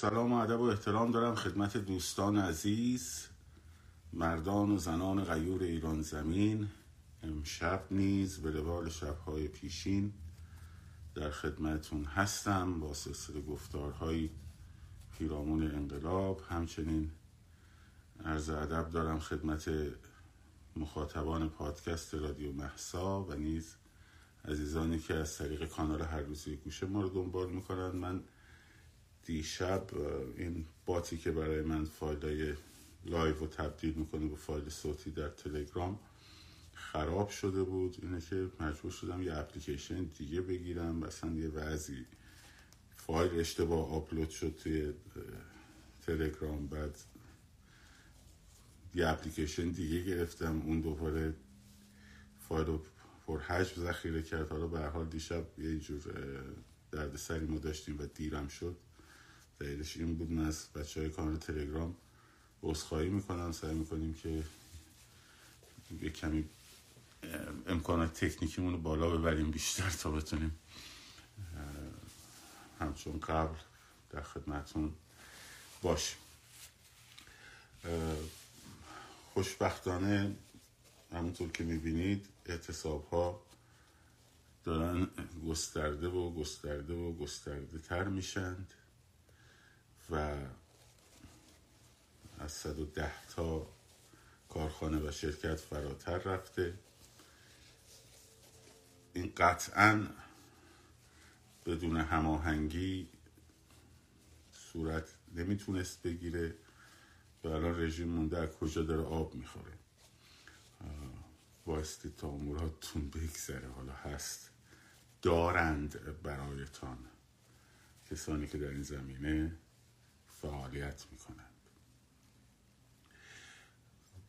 سلام و ادب و احترام دارم خدمت دوستان عزیز مردان و زنان غیور ایران زمین. امشب نیز به روال شبهای پیشین در خدمتون هستم با سلسله گفتارهای پیرامون انقلاب. همچنین عرض ادب دارم خدمت مخاطبان پادکست رادیو محسا و نیز عزیزانی که از طریق کانال هر روزی گوشه ما رو دنبال می‌کنن. من دیشب این bot ی که برای من فایل live رو تبدیل می‌کنه به فایل صوتی در تلگرام خراب شده بود. اینه که مجبور شدم یه اپلیکیشن دیگه بگیرم مثلا یه وضعی فایل اشتباه آپلود شد توی تلگرام. بعد یه اپلیکیشن دیگه گرفتم اون دوباره فایل رو پر حجم ذخیره کرد. حالا به حال دیشب یه جور دردسری ما داشتیم و دیرم شد. دلیلش این بود من از بچه های کانال تلگرام عذرخواهی می‌کنم. سعی می‌کنیم که یه کمی امکانات تکنیکیمون رو بالا ببریم بیشتر تا بتونیم همچون قبل در خدمتون باشیم. خوشبختانه همونطور که می‌بینید اعتصاب ها دارن گسترده و گسترده و گسترده تر میشند و از 110 تا کارخانه و شرکت فراتر رفته. این قطعا بدون هماهنگی صورت نمی‌تونست بگیره و الان رژیم مونده از کجا داره آب می‌خوره. بایستی تا اموراتون بگذره. حالا هست. دارند برایتان کسانی که در این زمینه فعالیت می‌کنند.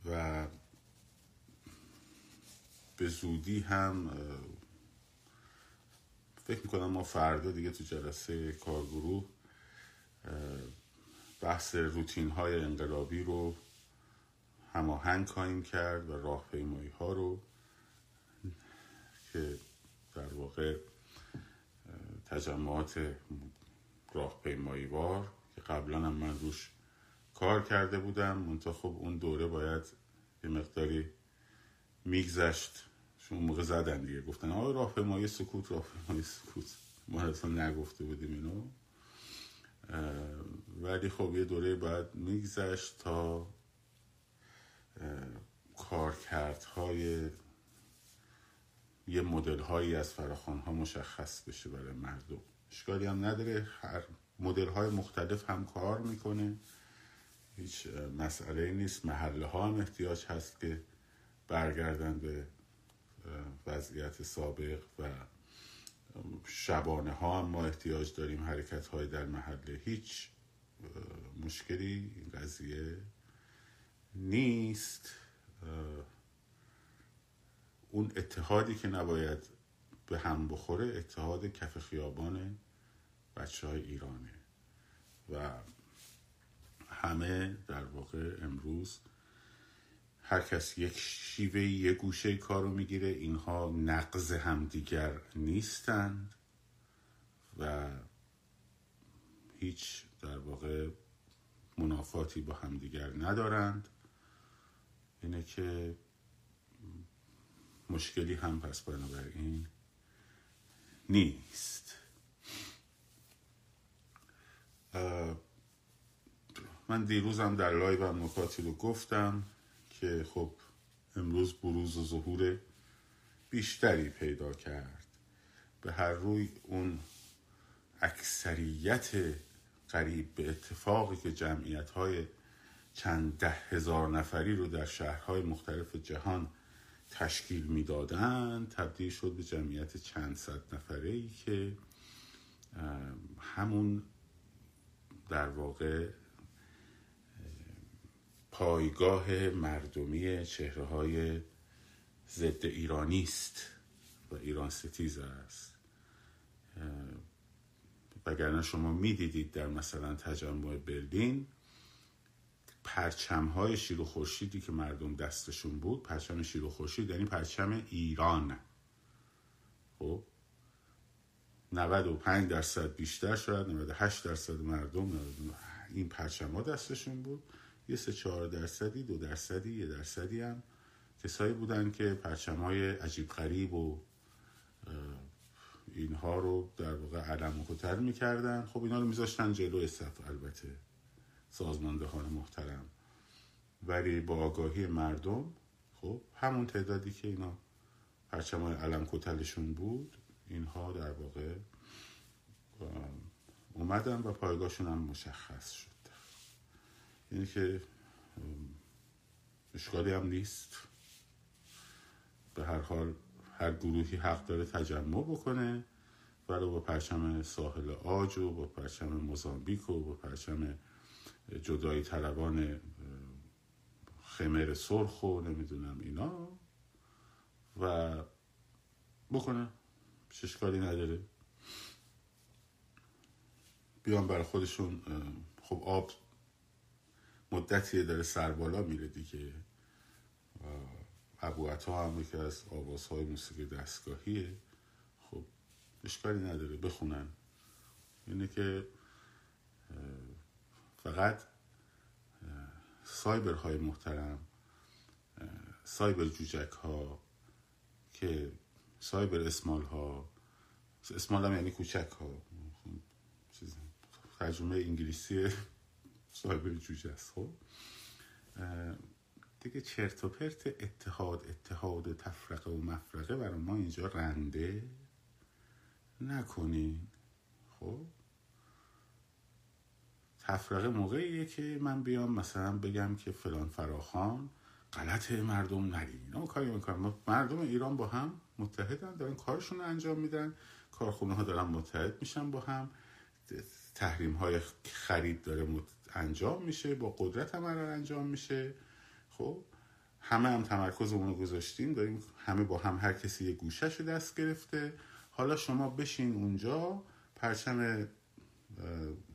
و به زودی هم فکر می‌کنم ما فردا دیگه تو جلسه کارگروه بحث روتین های انقلابی رو هماهنگ خواهیم کرد و راهپیمایی ها رو که در واقع تجمعات راهپیمایی وار که قبلا هم من روش کار کرده بودم منتها خب اون دوره باید یه مقداری میگذشت. چون موقع زدن دیگه. گفتن آقای راهپیمایی سکوت راهپیمایی سکوت. ما اصلا نگفته بودیم اینو. ولی خب یه دوره باید میگذشت تا کارکردهای یه مدل هایی از فراخان ها مشخص بشه برای مردم. اشکالی هم نداره. هر مدل های مختلف هم کار می‌کنه. هیچ مسئله نیست. محله ها هم احتیاج هست که برگردن به وضعیت سابق و شبانه ها هم ما احتیاج داریم حرکت های در محله هیچ مشکلی این قضیه نیست. اون اتحادی که نباید به هم بخوره اتحاد کف خیابان بچه های ایرانه. و همه در واقع امروز هر کس یک شیوه یک گوشه کارو می‌گیره اینها نقض همدیگر نیستند و هیچ در واقع منافاتی با همدیگر ندارند. اینه که مشکلی هم پس بنابراین نیست. من دیروزم در لایوم نکاتی رو گفتم که خب امروز بروز و ظهور بیشتری پیدا کرد. به هر روی اون اکثریت قریب به اتفاقی که جمعیت های چند ده هزار نفری رو در شهرهای مختلف جهان تشکیل می‌دادند تبدیل شد به جمعیت چند صد نفره که همون در واقع پایگاه مردمی چهره های ضد ایرانی است و ایران ستیز است. وگرنه شما می‌دیدید در مثلا تجمع برلین پرچم های شیر و خورشیدی که مردم دستشون بود پرچم شیر و خورشید یعنی پرچم ایران. خب؟ 95 درصد بیشتر شاید 98 درصد مردم این پرچم ها دستشون بود. یه سه چهار درصدی دو درصدی یه درصدی هم کسایی بودن که پرچم های عجیب غریب و اینها رو در واقع علم و کتر می‌کردن. خب اینا رو میذاشتن جلو صف البته سازماندهان محترم. ولی با آگاهی مردم خب همون تعدادی که اینا پرچم های علم کتلشون بود اینها در واقع اومدن و پایگاهشون هم مشخص شد. یعنی که اشکالی هم نیست. به هر حال هر گروهی حق داره تجمع بکنه ولو با پرچم ساحل آج و با پرچم موزامبیک و با پرچم جدایی طلبان خمر سرخ و نمی‌دونم اینا و بکنه. اشکالی نداره. بیان برای خودشون خب آب مدتی داره سربالا میره دیگه. ابو عطا هم یکی از آوازهای موسیقی دستگاهیه. خب اشکالی نداره بخونن. اینه که فقط سایبر های محترم سایبر جوجک ها که سایبر اسمال ها اسمال هم یعنی کوچک ها ترجمه انگلیسی سایبر جوجه است خب. دیگه چرت و پرت اتحاد اتحاد و تفرقه و مفرقه برای ما اینجا رنده نکنین خب. تفرقه موقعیه که من بیام مثلا بگم که فلان فراخان غلط مردم نرین. کاری می‌کنم مردم ایران با هم متحدن دارن کارشون رو انجام میدن. کارخونه ها دارن متحد میشن با هم. تحریم های خرید داره انجام میشه با قدرت عمل انجام میشه. خب همه هم تمرکز رو گذاشتیم. داریم همه با هم هر کسی یه گوشش رو دست گرفته. حالا شما بشین اونجا پرچم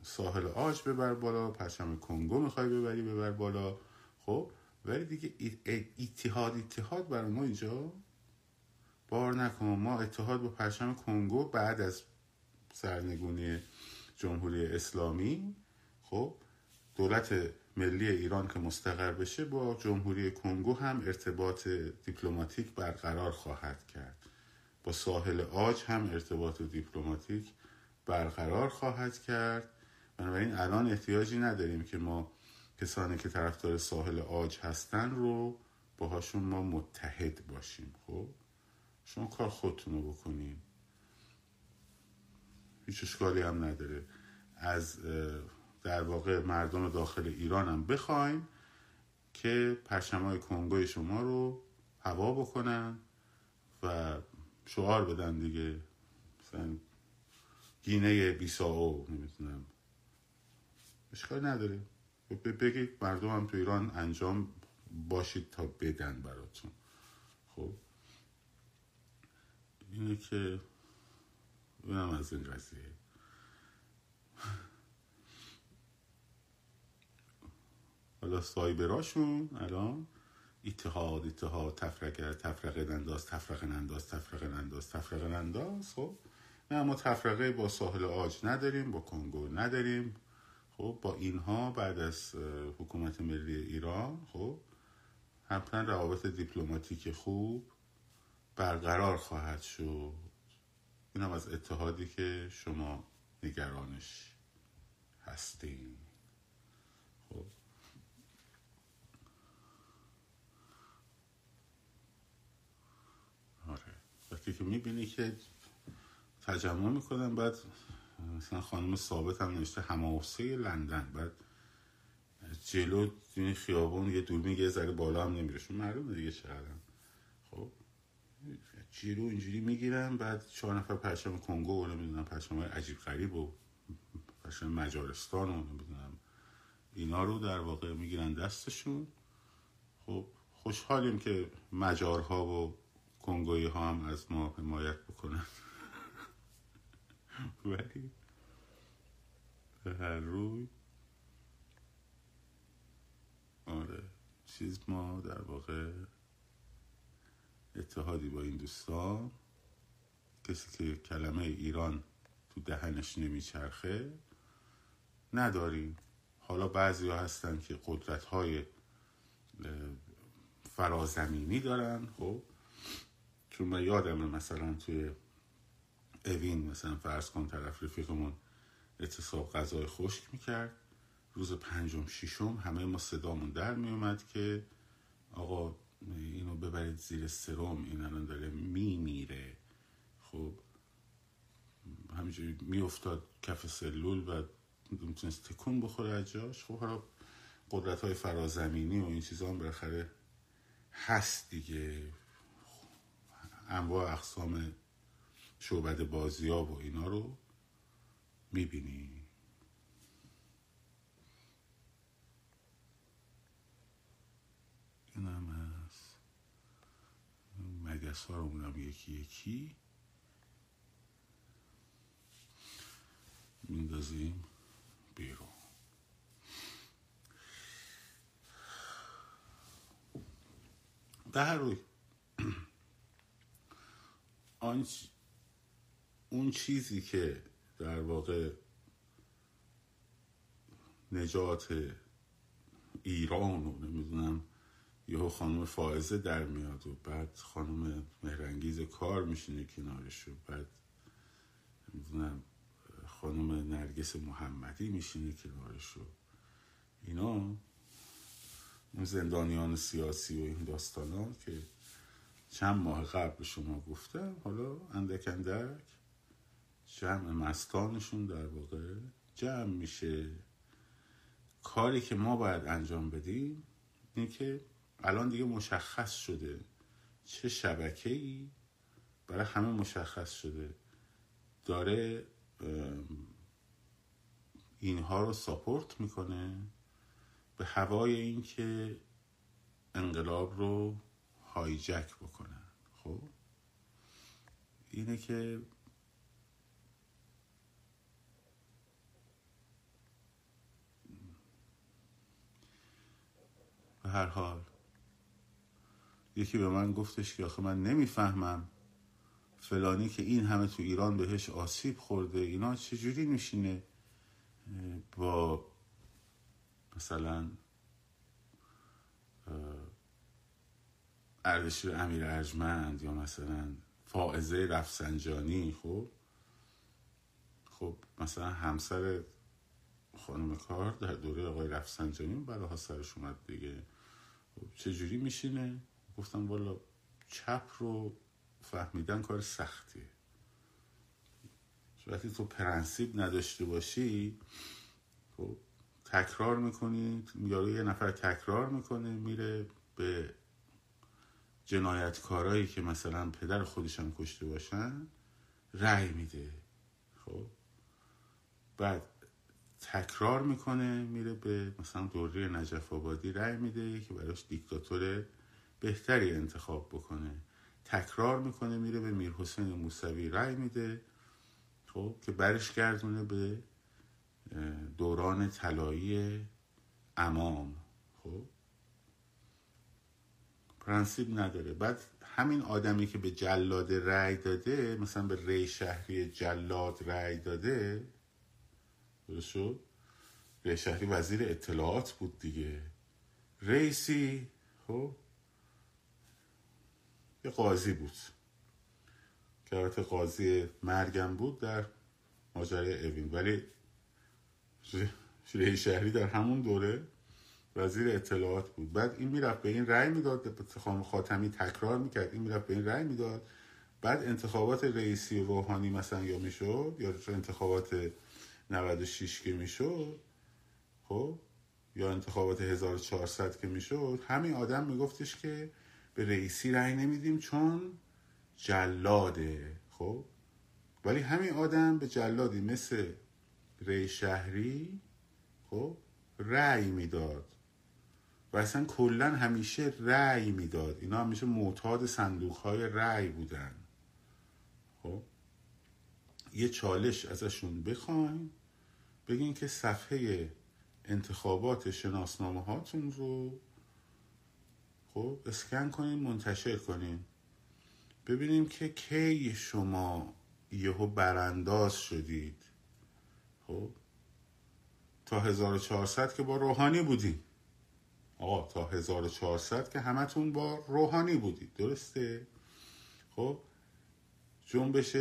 ساحل آج ببر بالا پرچم کنگو می‌خوای ببری ببر بالا. خب ولی دیگه اتحاد اتحاد برای ما اینجا بار نکن. ما اتحاد با پرچم کنگو بعد از سرنگونی جمهوری اسلامی خب دولت ملی ایران که مستقر بشه با جمهوری کنگو هم ارتباط دیپلماتیک برقرار خواهد کرد. با ساحل آج هم ارتباط دیپلماتیک برقرار خواهد کرد. بنابراین الان احتیاجی نداریم که ما کسانی که طرفدار ساحل آج هستن رو باهاشون ما متحد باشیم خب؟ شما کار خودتون رو بکنیم هیچ اشکالی هم نداره. از در واقع مردم داخل ایران هم بخوایم که پرچمای کنگوی شما رو هوا بکنن و شعار بدن دیگه. مثلا گینه بیساو نمی‌تونم اشکال نداره. بگید مردم هم تو ایران انجام باشید تا بدن براتون. خب؟ اینه که اونم از این قضیه. حالا سایبراشون الان اتحاد اتحاد تفرقه تفرقه ننداز تفرقه ننداز تفرقه ننداز تفرقه ننداز خب؟ نه ما تفرقه با ساحل آج نداریم با کنگو نداریم. خب با اینها بعد از حکومت ملی ایران خب حتما روابط دیپلماتیک خوب برقرار خواهد شد. این هم از اتحادی که شما نگرانش هستیم خب. آره. وقتی که می‌بینی که تجمع می‌کنن بعد مثلا خانم ثابت هم نوشته هماوسه لندن. بعد جلو این خیابون یه دور میگه ذره بالا هم نمیره شون معلومه دیگه خب جلو اینجوری می‌گیرن بعد چهار نفر پرچم کنگو و نمی‌دونم پرچم عجیب غریب و پرچم مجارستان و نمی‌دونم. اینا رو در واقع می‌گیرن دستشون. خب خوشحالیم که مجارها و کنگوی ها هم از ما حمایت بکنن. ولی به هر روی آره چیز ما در واقع اتحادی با این دوستان کسی که کلمه ایران تو دهنش نمیچرخه نداریم. حالا بعضی ها هستن که قدرت های فرازمینی دارن خب؟ چون من یادم مثلا توی اوین مثلا فرض کن طرف رفیقمون اعتصاب غذای خشک می‌کرد. روز پنجم ششم همه ما صدامون در میومد که آقا اینو ببرید زیر سرم این الان داره میمیره. خب همینجوری میافتاد کف سلول و می‌تونست تکون بخوره از جاش. خب حالا قدرت های فرازمینی و این چیزا هم بالاخره هست دیگه. انواع اقسام شعبد بازی ها و اینا رو می‌بینی. این هم مگس ها رو یکی یکی. میندازیم بیرون. هر روی اون چیزی که در واقع نجات ایران و نمی‌دونم یهو خانم فائزه در میاد و بعد خانم مهرنگیز کار میشینه کنارش و بعد نمی‌دونم خانم نرگس محمدی میشینه کنارش و اینا. اون زندانیان سیاسی و این داستان که چند ماه قبل شما گفتم حالا اندک اندک جمع مستانشون در واقع جمع میشه. کاری که ما باید انجام بدیم این که الان دیگه مشخص شده چه شبکه ای برای همه مشخص شده. داره اینها رو ساپورت می‌کنه به هوای اینکه انقلاب رو هایجک بکنن خب؟ اینه که به هر حال یکی به من گفتش که آخه من نمی‌فهمم. فلانی که این همه تو ایران بهش آسیب خورده اینا چجوری میشینه با مثلا اردشیر امیر ارجمند یا مثلا فائزه رفسنجانی خب؟ خب مثلا همسر خانم کار در دوره آقای رفسنجانی بلاها سرش اومد دیگه. خب چجوری میشینه؟ گفتم والا چپ رو فهمیدن کار سختیه. وقتی تو پرنسیب نداشته باشی خب تکرار می‌کنی یارو یه نفر تکرار می‌کنه میره به جنایتکارایی که مثلا پدر خودشان کشته باشن رأی میده. خب بعد تکرار می‌کنه میره به مثلا دوره نجف آبادی رأی میده که براش دیکتاتور بهتری انتخاب بکنه. تکرار می‌کنه میره به میر حسین موسوی رأی میده. خب که برش گردونه به دوران طلایی امام. خب. پرنسیب نداره. بعد همین آدمی که به جلاد رأی داده مثلا به ری شهری جلاد رأی داده درست شد؟ ری شهری وزیر اطلاعات بود دیگه. ریسی خب یه قاضی بود. که البته قاضی مرگم بود در ماجرای اوین. ولی ری شهری در همون دوره وزیر اطلاعات بود. بعد این می‌رفت به این رأی می‌داد خانم خاتمی تکرار می‌کرد این می‌رفت به این رأی می‌داد. بعد انتخابات رئیسی و روحانی مثلا یا می‌شد یا انتخابات 96 که می‌شد خب یا انتخابات 1400 که می‌شد همین آدم میگفتش که به رئیسی رأی نمیدیم چون جلاده خب؟ ولی همین آدم به جلادی مثل ری شهری خب رأی می‌داد. و اصلا کلا همیشه رأی می‌داد. اینا همیشه معتاد صندوق های رأی بودن. خب؟ یه چالش ازشون بخواین بگین که صفحه انتخابات شناسنامه هاتون رو خب اسکن کنین منتشر کنین. ببینیم که کی شما یهو برانداز شدید. خب تا 1400 که با روحانی بودیم آقا تا 1400 که همتون با روحانی بودید. درسته؟ خب جنبش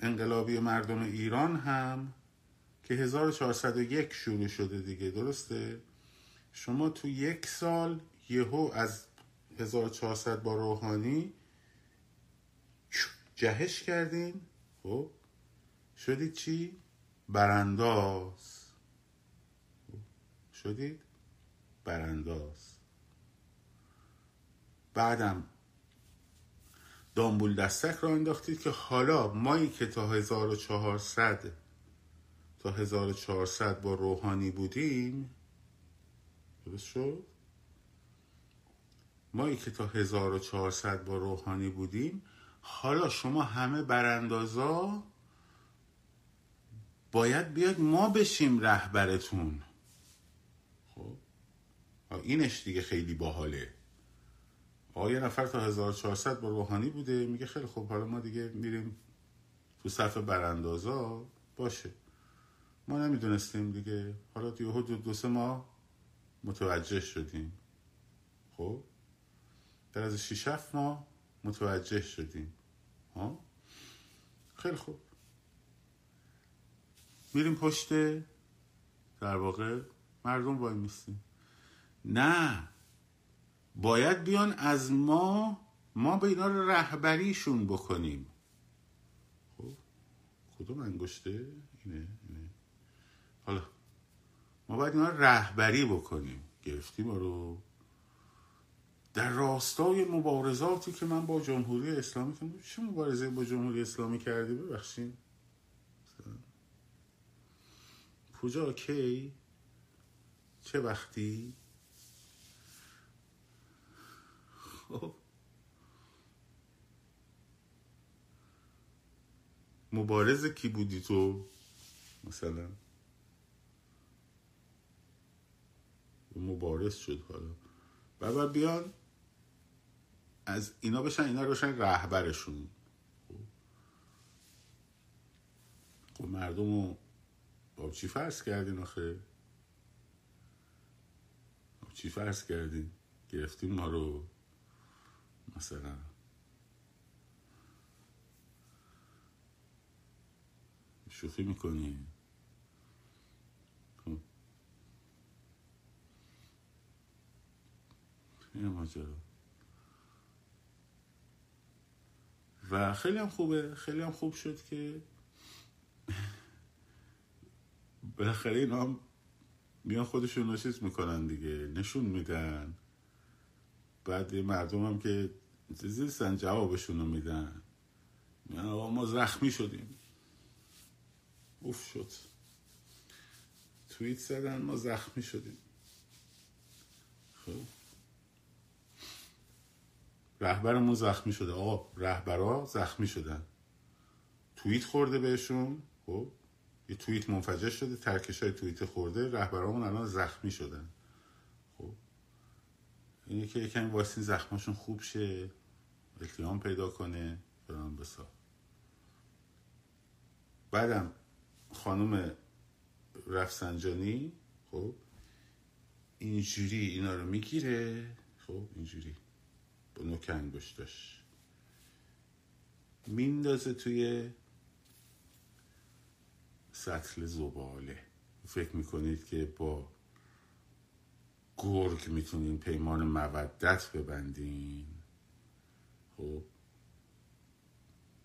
انقلابی مردم ایران هم که 1401 شروع شده دیگه. درسته؟ شما تو یک سال یهو از 1400 با روحانی جهش کردین خب؟ شدید چی؟ برانداز. شدید؟ برانداز. بعدم دامبول دستک را انداختید که حالا مایی که تا 1400 تا 1400 با روحانی بودیم درست شد؟ مایی که تا 1400 با روحانی بودیم حالا شما همه براندازا باید بیاد ما بشیم رهبرتون. خب؟ اینش دیگه خیلی باحاله. آقا یه نفر تا 1400 با روحانی بوده میگه خیلی خب حالا ما دیگه میریم تو صف براندازا باشه. ما نمی‌دونستیم دیگه. حالا دیگه حدود دو سه ماه متوجه شدیم. خب؟ در از شیش ماه متوجه شدیم. ها؟ خیلی خوب. میریم پشت در واقع مردم وای میستیم. نه. باید بیان از ما ما به اینا رهبریشون بکنیم. خب؟ کدوم انگشته؟ اینه اینه. حالا ما باید اینا رهبری بکنیم. گرفتیم ما رو. در راستای مبارزاتی که من با جمهوری اسلامی کنم چه مبارزه با جمهوری اسلامی کردی؟ ببخشید. کجا؟ کی؟ چه وقتی؟ خب. مبارز کی بودی تو؟ مثلا. مبارز شد حالا. بعد بیان از اینا بشن اینا روشن رهبرشون. خب مردم رو با چی فرض کردین آخه؟ با چی فرض کردین؟ گرفتیم ما رو. مثلا. شوخی می‌کنی؟ این ماجرا. و خیلی هم خوبه خیلی هم خوب شد که بالاخره اینا هم میان خودشون رو می‌کنن دیگه نشون میدن. بعد مردم هم که زیستن جوابشون رو میدن. آقا ما زخمی شدیم. اوف شد. توییت زدن ما زخمی شدیم. خب. رهبرمون زخمی شده. آقا رهبرها زخمی شدن. توییت خورده بهشون. خب یه توییت منفجر شده ترکش های توییت خورده. رهبرامون الان زخمی شدن. خب اینه که یکمی واسین زخماشون خوب شه التیام پیدا کنه فران بسا. بعدم خانم رفسنجانی خب اینجوری اینا رو می‌گیره. خب اینجوری. نوک انگشتاش میندازه توی سطل زباله. فکر می‌کنید که با گرگ می‌تونین پیمان مودت ببندین. خب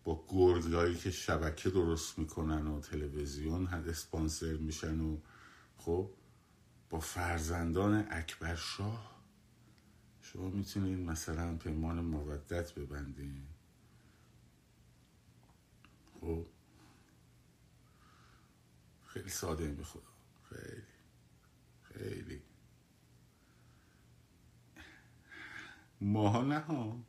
با گرگایی که شبکه درست می‌کنن و تلویزیون هد اسپانسر میشن و خب با فرزندان اکبر شاه. شما می‌تونین مثلا پیمان مودت ببندین. خب. خیلی ساده این به خدا خیلی. خیلی. ماها نه ها.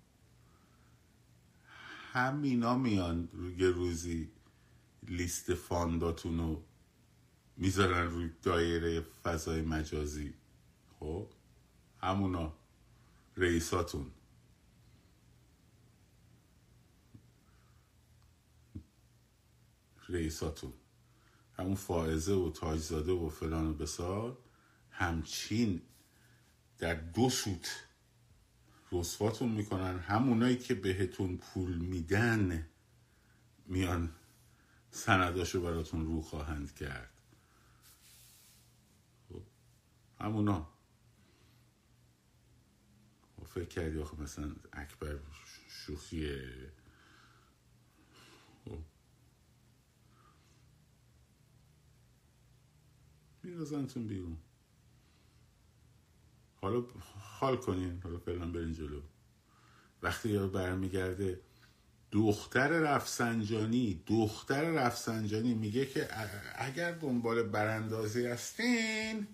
همینا میان روی روزی لیست فانداتون رو می‌ذارن روی دایره فضای مجازی. خب. همونا. رئیساتون. رئیساتون. همون فائزه و تاجزاده و فلان و بسار همچین در دو سوت رسواتون می‌کنن. همونایی که بهتون پول میدن میان سنداشو براتون رو خواهند کرد. خب، همونا فکر کردی آخه مثلا اکبر شوخیه؟ خب. میرازنتون بیرون. حالا حال کنین حالا فعلا برین جلو. وقتی یا برمیگرده دختر رفسنجانی دختر رفسنجانی میگه که اگر دنبال براندازی هستین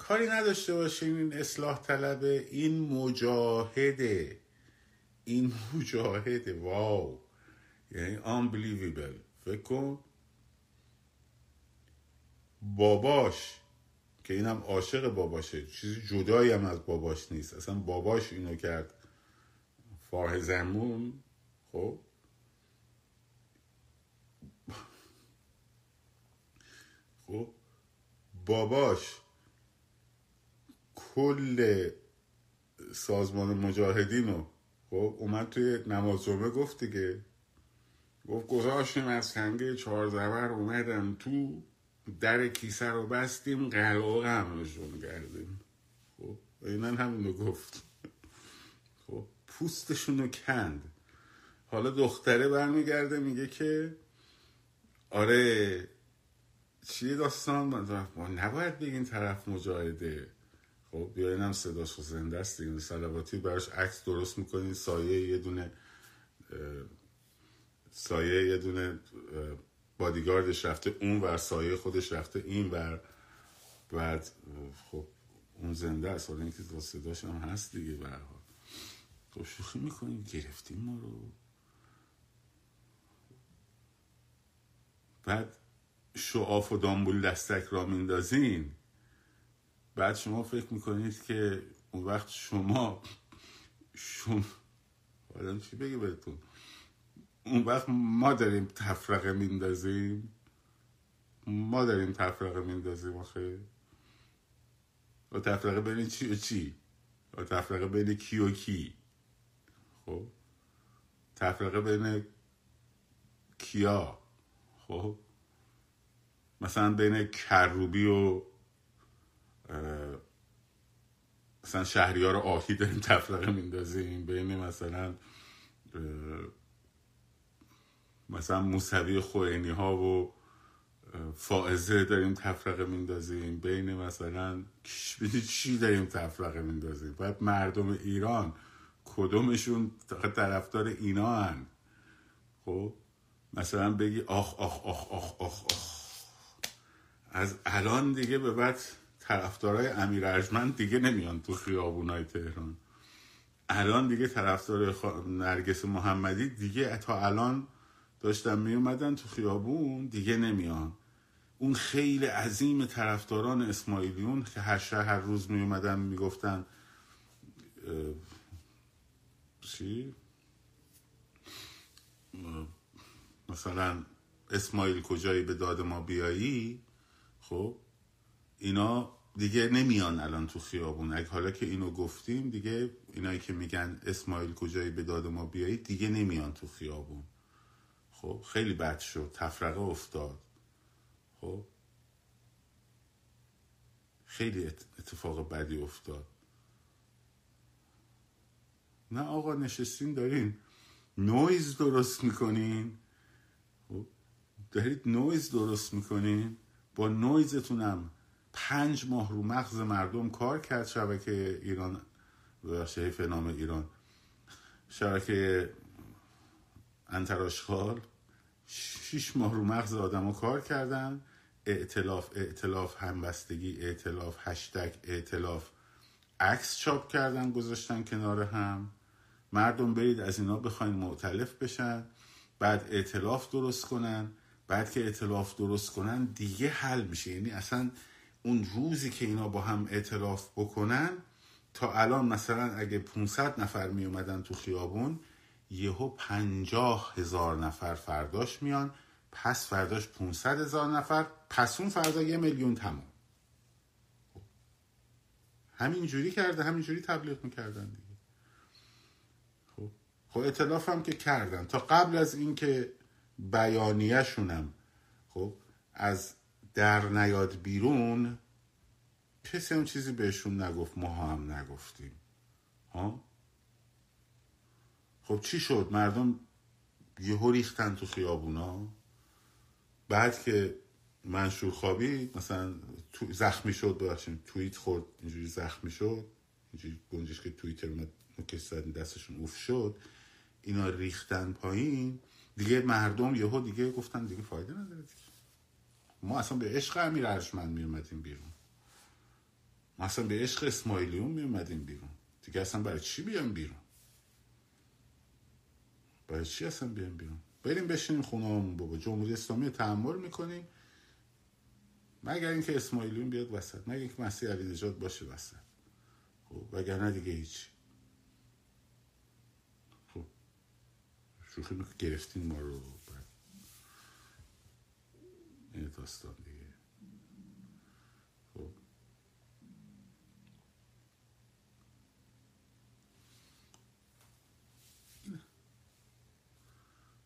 کاری نداشته باشین این اصلاح طلبه این مجاهده این مجاهده واو. یعنی unbelievable. فکر باباش که اینم عاشق باباشه. چیزی جدایی هم از باباش نیست. اصلا باباش اینو کرد. فاه زمون. خب. خب. باباش. کل سازمان مجاهدین رو. خب اومد توی نماز جمعه گفت دیگه. گفت گذاشتیم از چهار زبر اومدم تو در کیسه رو بستیم قلعه همشون کردیم. خب اینن همونو گفت. خب پوستشون رو کند. حالا دختره برمیگرده میگه که آره چیه داستان؟ ما نباید بگین طرف مجاهده. خب بیاین هم صداش زنده است دیگه. سلواتی براش عکس درست می‌کنین سایه یه دونه سایه یه دونه بادیگاردش رفته اون ور سایه خودش رفته این ور. بعد خب اون زنده است. حالا اینکه صداش هم هست دیگه برها تو شوخی می‌کنیم. گرفتیم ما رو. بعد شعاف و دامبول دستک را میندازین. بعد شما فکر می‌کنید که اون وقت شما شما آدم چی بگه بهتون؟ اون وقت ما داریم تفرقه میندازیم؟ ما داریم تفرقه میندازیم آخه. و تفرقه بین چی و چی؟ و تفرقه بین کی و کی؟ خب؟ تفرقه بین کیا؟ خب؟ مثلا بین کروبی و مثلا شهریار آهی داریم تفرقه میندازیم بین مثلا مثلا موسوی خوینی ها و فائزه داریم تفرقه میندازیم بین مثلا چی داریم تفرقه میندازیم. باید مردم ایران کدومشون طرفدار اینا هن؟ خب؟ مثلا بگی آخ آخ آخ آخ آخ آخ. از الان دیگه به بعد طرفدارای امیر ارجمند دیگه نمیان تو خیابونای تهران. الان دیگه طرفدار نرگس محمدی دیگه تا الان داشتن می اومدن تو خیابون دیگه نمیان. اون خیلی عظیم طرفداران اسماعیلیون که هر شهر هر روز می اومدن می‌گفتن چی؟ مثلا اسماعیل کجایی به داد ما بیایی؟ خب اینا دیگه نمیان الان تو خیابون. اگه حالا که اینو گفتیم دیگه اینایی که میگن اسماعیل کجایی به داد ما بیایی دیگه نمیان تو خیابون. خب خیلی بد شد. تفرقه افتاد. خب خیلی اتفاق بدی افتاد. نه آقا نشستین دارین نویز درست می‌کنین. خب دارید نویز درست می‌کنین. با نویزتونم پنج ماه رو مغز مردم کار کرد شبکه ایران بخشه نام ایران. شبکه انتراشخال شیش ماه رو مغز آدم کار کردن. اعتلاف اعتلاف همبستگی اعتلاف هشتگ اعتلاف عکس چاپ کردن گذاشتن کنار هم. مردم برید از اینا بخواین معتلف بشن بعد اعتلاف درست کنن. بعد که اعتلاف درست کنن دیگه حل میشه. یعنی اصلا اون روزی که اینا با هم اعتلاف بکنن تا الان مثلا اگه 500 نفر می اومدن تو خیابون یهو پنجاه هزار نفر فرداش میان پس فرداش 500 هزار نفر پس اون فردا یه میلیون تمام. همین جوری کرده همین جوری تبلیغ می‌کردن دیگه. خب خب اطلاف هم که کردن. تا قبل از اینکه بیانیهشونم خب از در نیاد بیرون کسی هم چیزی بهشون نگفت ما هم نگفتیم. ها؟ خب چی شد؟ مردم یهو ریختن تو خیابونا. بعد که منشور خوابی مثلا تو زخمی شد ببخشید توییت خورد اینجوری زخمی شد اینجوری گنجش که توییتر اومد نکش دستشون اوف شد. اینا ریختن پایین. دیگه مردم یهو دیگه گفتن دیگه فایده نداره ما اصلا به عشق امیر ارجمند می اومدیم بیرون. ما اصلا به عشق اسماعیلیون می اومدیم بیرون. دیگه اصلا برای چی بیام بیرون؟ برای چی اصلا بیام بیرون؟ بریم بشینیم خونه بابا. جمهوری اسلامی رو تحمل می‌کنیم. مگر اینکه اسماعیلیون بیاد وسط. مگر اینکه مسیح علی نجات باشه وسط. خب وگرنه دیگه هیچ. خب. شوخی گرفتین ما رو. این داستان دیگه. خب.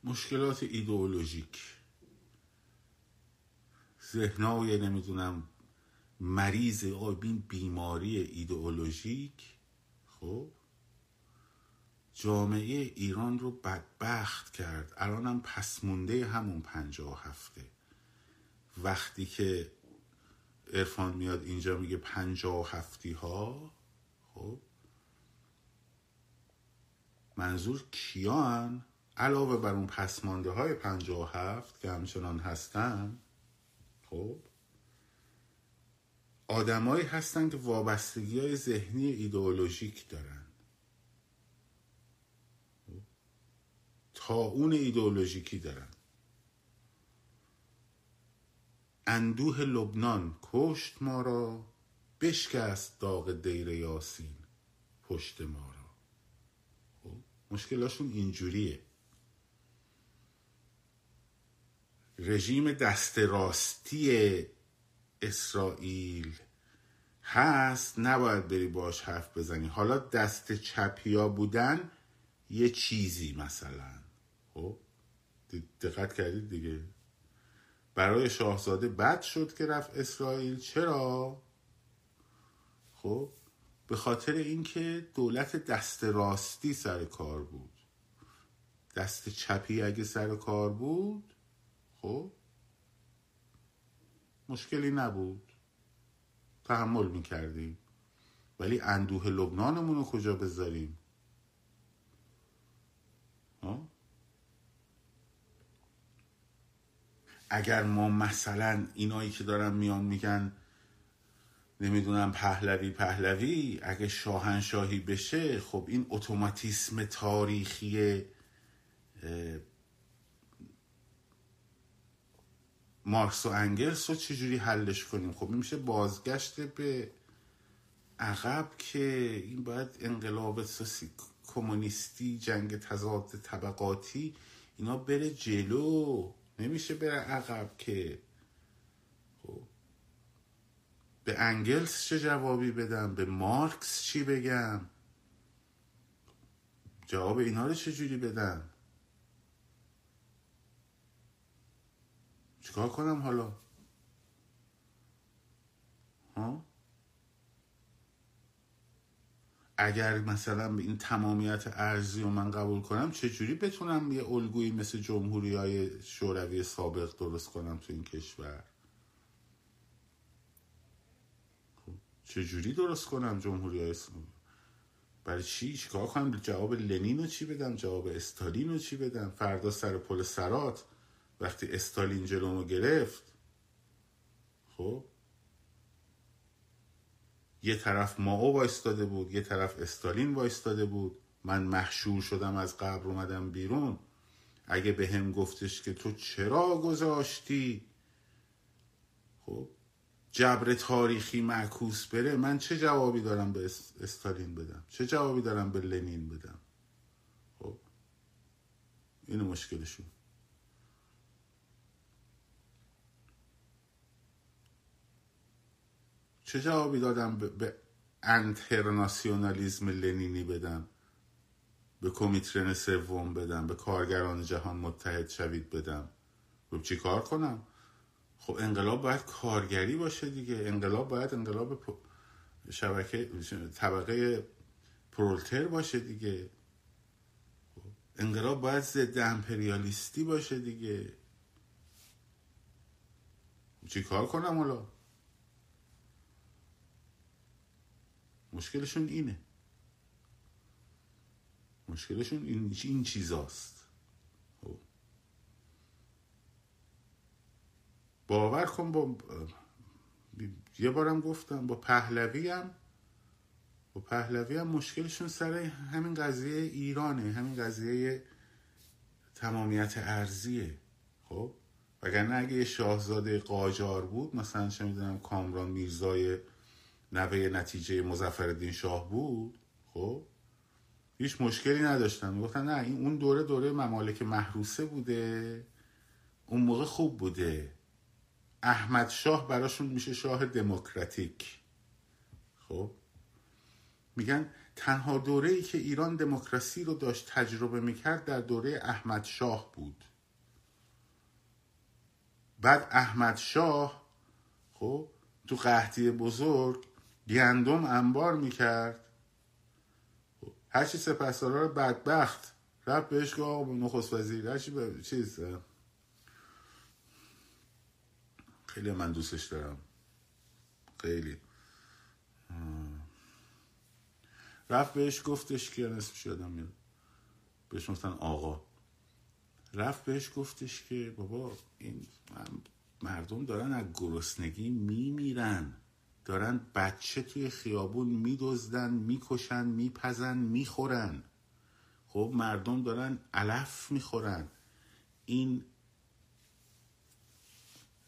مشکلات ایدئولوژیک. ذهنای نمی‌دونم مریض این بیماری ایدئولوژیک. خب. جامعه ایران رو بدبخت کرد. الانم پس مونده همون پنجاه هفته. وقتی که ارفان میاد اینجا میگه پنجاه هفتی ها خب؟ منظور کیان؟ علاوه بر اون پسمانده های پنجاه هفت که همچنان هستن خب؟ آدمایی هستن که وابستگی های ذهنی ایدئولوژیک دارن. تا اون ایدئولوژیکی دارن. اندوه لبنان کشت ما را بشکست داغ دیر یاسین پشت ما را. خب؟ مشکلاشون اینجوریه. رژیم دست راستی اسرائیل هست نباید بری باش حرف بزنی. حالا دست چپیا بودن یه چیزی مثلا. خب دقت کردید دیگه؟ برای شاهزاده بد شد که رفت اسرائیل. چرا؟ خب به خاطر اینکه دولت دست راستی سر کار بود. دست چپی اگه سر کار بود خب مشکلی نبود. تحمل می‌کردیم. ولی اندوه لبنانمون رو کجا بذاریم؟ ها؟ اگر ما مثلا اینایی که دارن میان میگن نمی‌دونم پهلوی پهلوی اگه شاهنشاهی بشه خب این اتوماتیسم تاریخی مارکس و انگلس رو چجوری حلش کنیم؟ خب این میشه بازگشت به عقب که این باید انقلاب ساسی کمونیستی جنگ تضاد طبقاتی اینا بره جلو. نمیشه بره عقب که خب به انگلس چه جوابی بدم؟ به مارکس چی بگم؟ جواب اینا رو چجوری بدم؟ چیکار کنم حالا؟ ها؟ اگر مثلا به این تمامیت ارزی رو من قبول کنم چجوری بتونم یه الگویی مثل جمهوری های شوروی سابق درست کنم تو این کشور؟ خب چجوری درست کنم جمهوری های برای چی؟ چیکار کنم؟ جواب لنین رو چی بدم؟ جواب استالین رو چی بدم؟ فردا سر پل سرات وقتی استالین جلومو گرفت. خب یه طرف ماو وایستاده بود یه طرف استالین وایستاده بود. من محشور شدم از قبر اومدم بیرون. اگه به هم گفتش که تو چرا گذاشتی؟ خب جبر تاریخی معکوس بره. من چه جوابی دارم به استالین بدم؟ چه جوابی دارم به لنین بدم؟ خب اینو مشکلشون. چه جوابی دادم به, انترناسیونالیزم لنینی بدم؟ به کمیترن سوم بدم؟ به کارگران جهان متحد شوید بدم؟ خب چی کار کنم؟ خب انقلاب باید کارگری باشه دیگه. انقلاب باید انقلاب شبکه طبقه پرولتر باشه دیگه. خب انقلاب باید ضد امپریالیستی باشه دیگه. چی کار کنم حالا؟ مشکلشون اینه. مشکلشون این, این چیزاست. خب. باور کن با یه بارم گفتم با پهلوی هم با پهلوی هم مشکلشون سر همین قضیه ایرانه همین قضیه تمامیت ارزیه خب. وگرنه اگه یه شاهزاده قاجار بود مثلا چه می‌دونم کامران میرزای نوه نتیجه مزفر شاه بود؟ خب. هیچ مشکلی نداشتن گفتن نه این اون دوره دوره ممالک محروسه بوده. اون موقع خوب بوده. احمد شاه براشون میشه شاه دموکراتیک. خب. میگن تنها دوره ای که ایران دموکراسی رو داشت تجربه می‌کرد در دوره احمد شاه بود. بعد احمد شاه خب تو قحطی بزرگ گندم انبار می‌کرد. هرچی سپسدارا بدبخت رفت بهش گفت آقا نخست وزیر. هرچی به چیز خیلی من دوستش دارم. خیلی. رفت بهش گفتش که نصف یادم میاد. بهش گفتن آقا. رفت بهش گفتش که بابا این مردم دارن از گرسنگی میمیرن. دارن بچه توی خیابون میدزدن می‌کشن میپزن می‌خورن. خب مردم دارن علف می‌خورن. این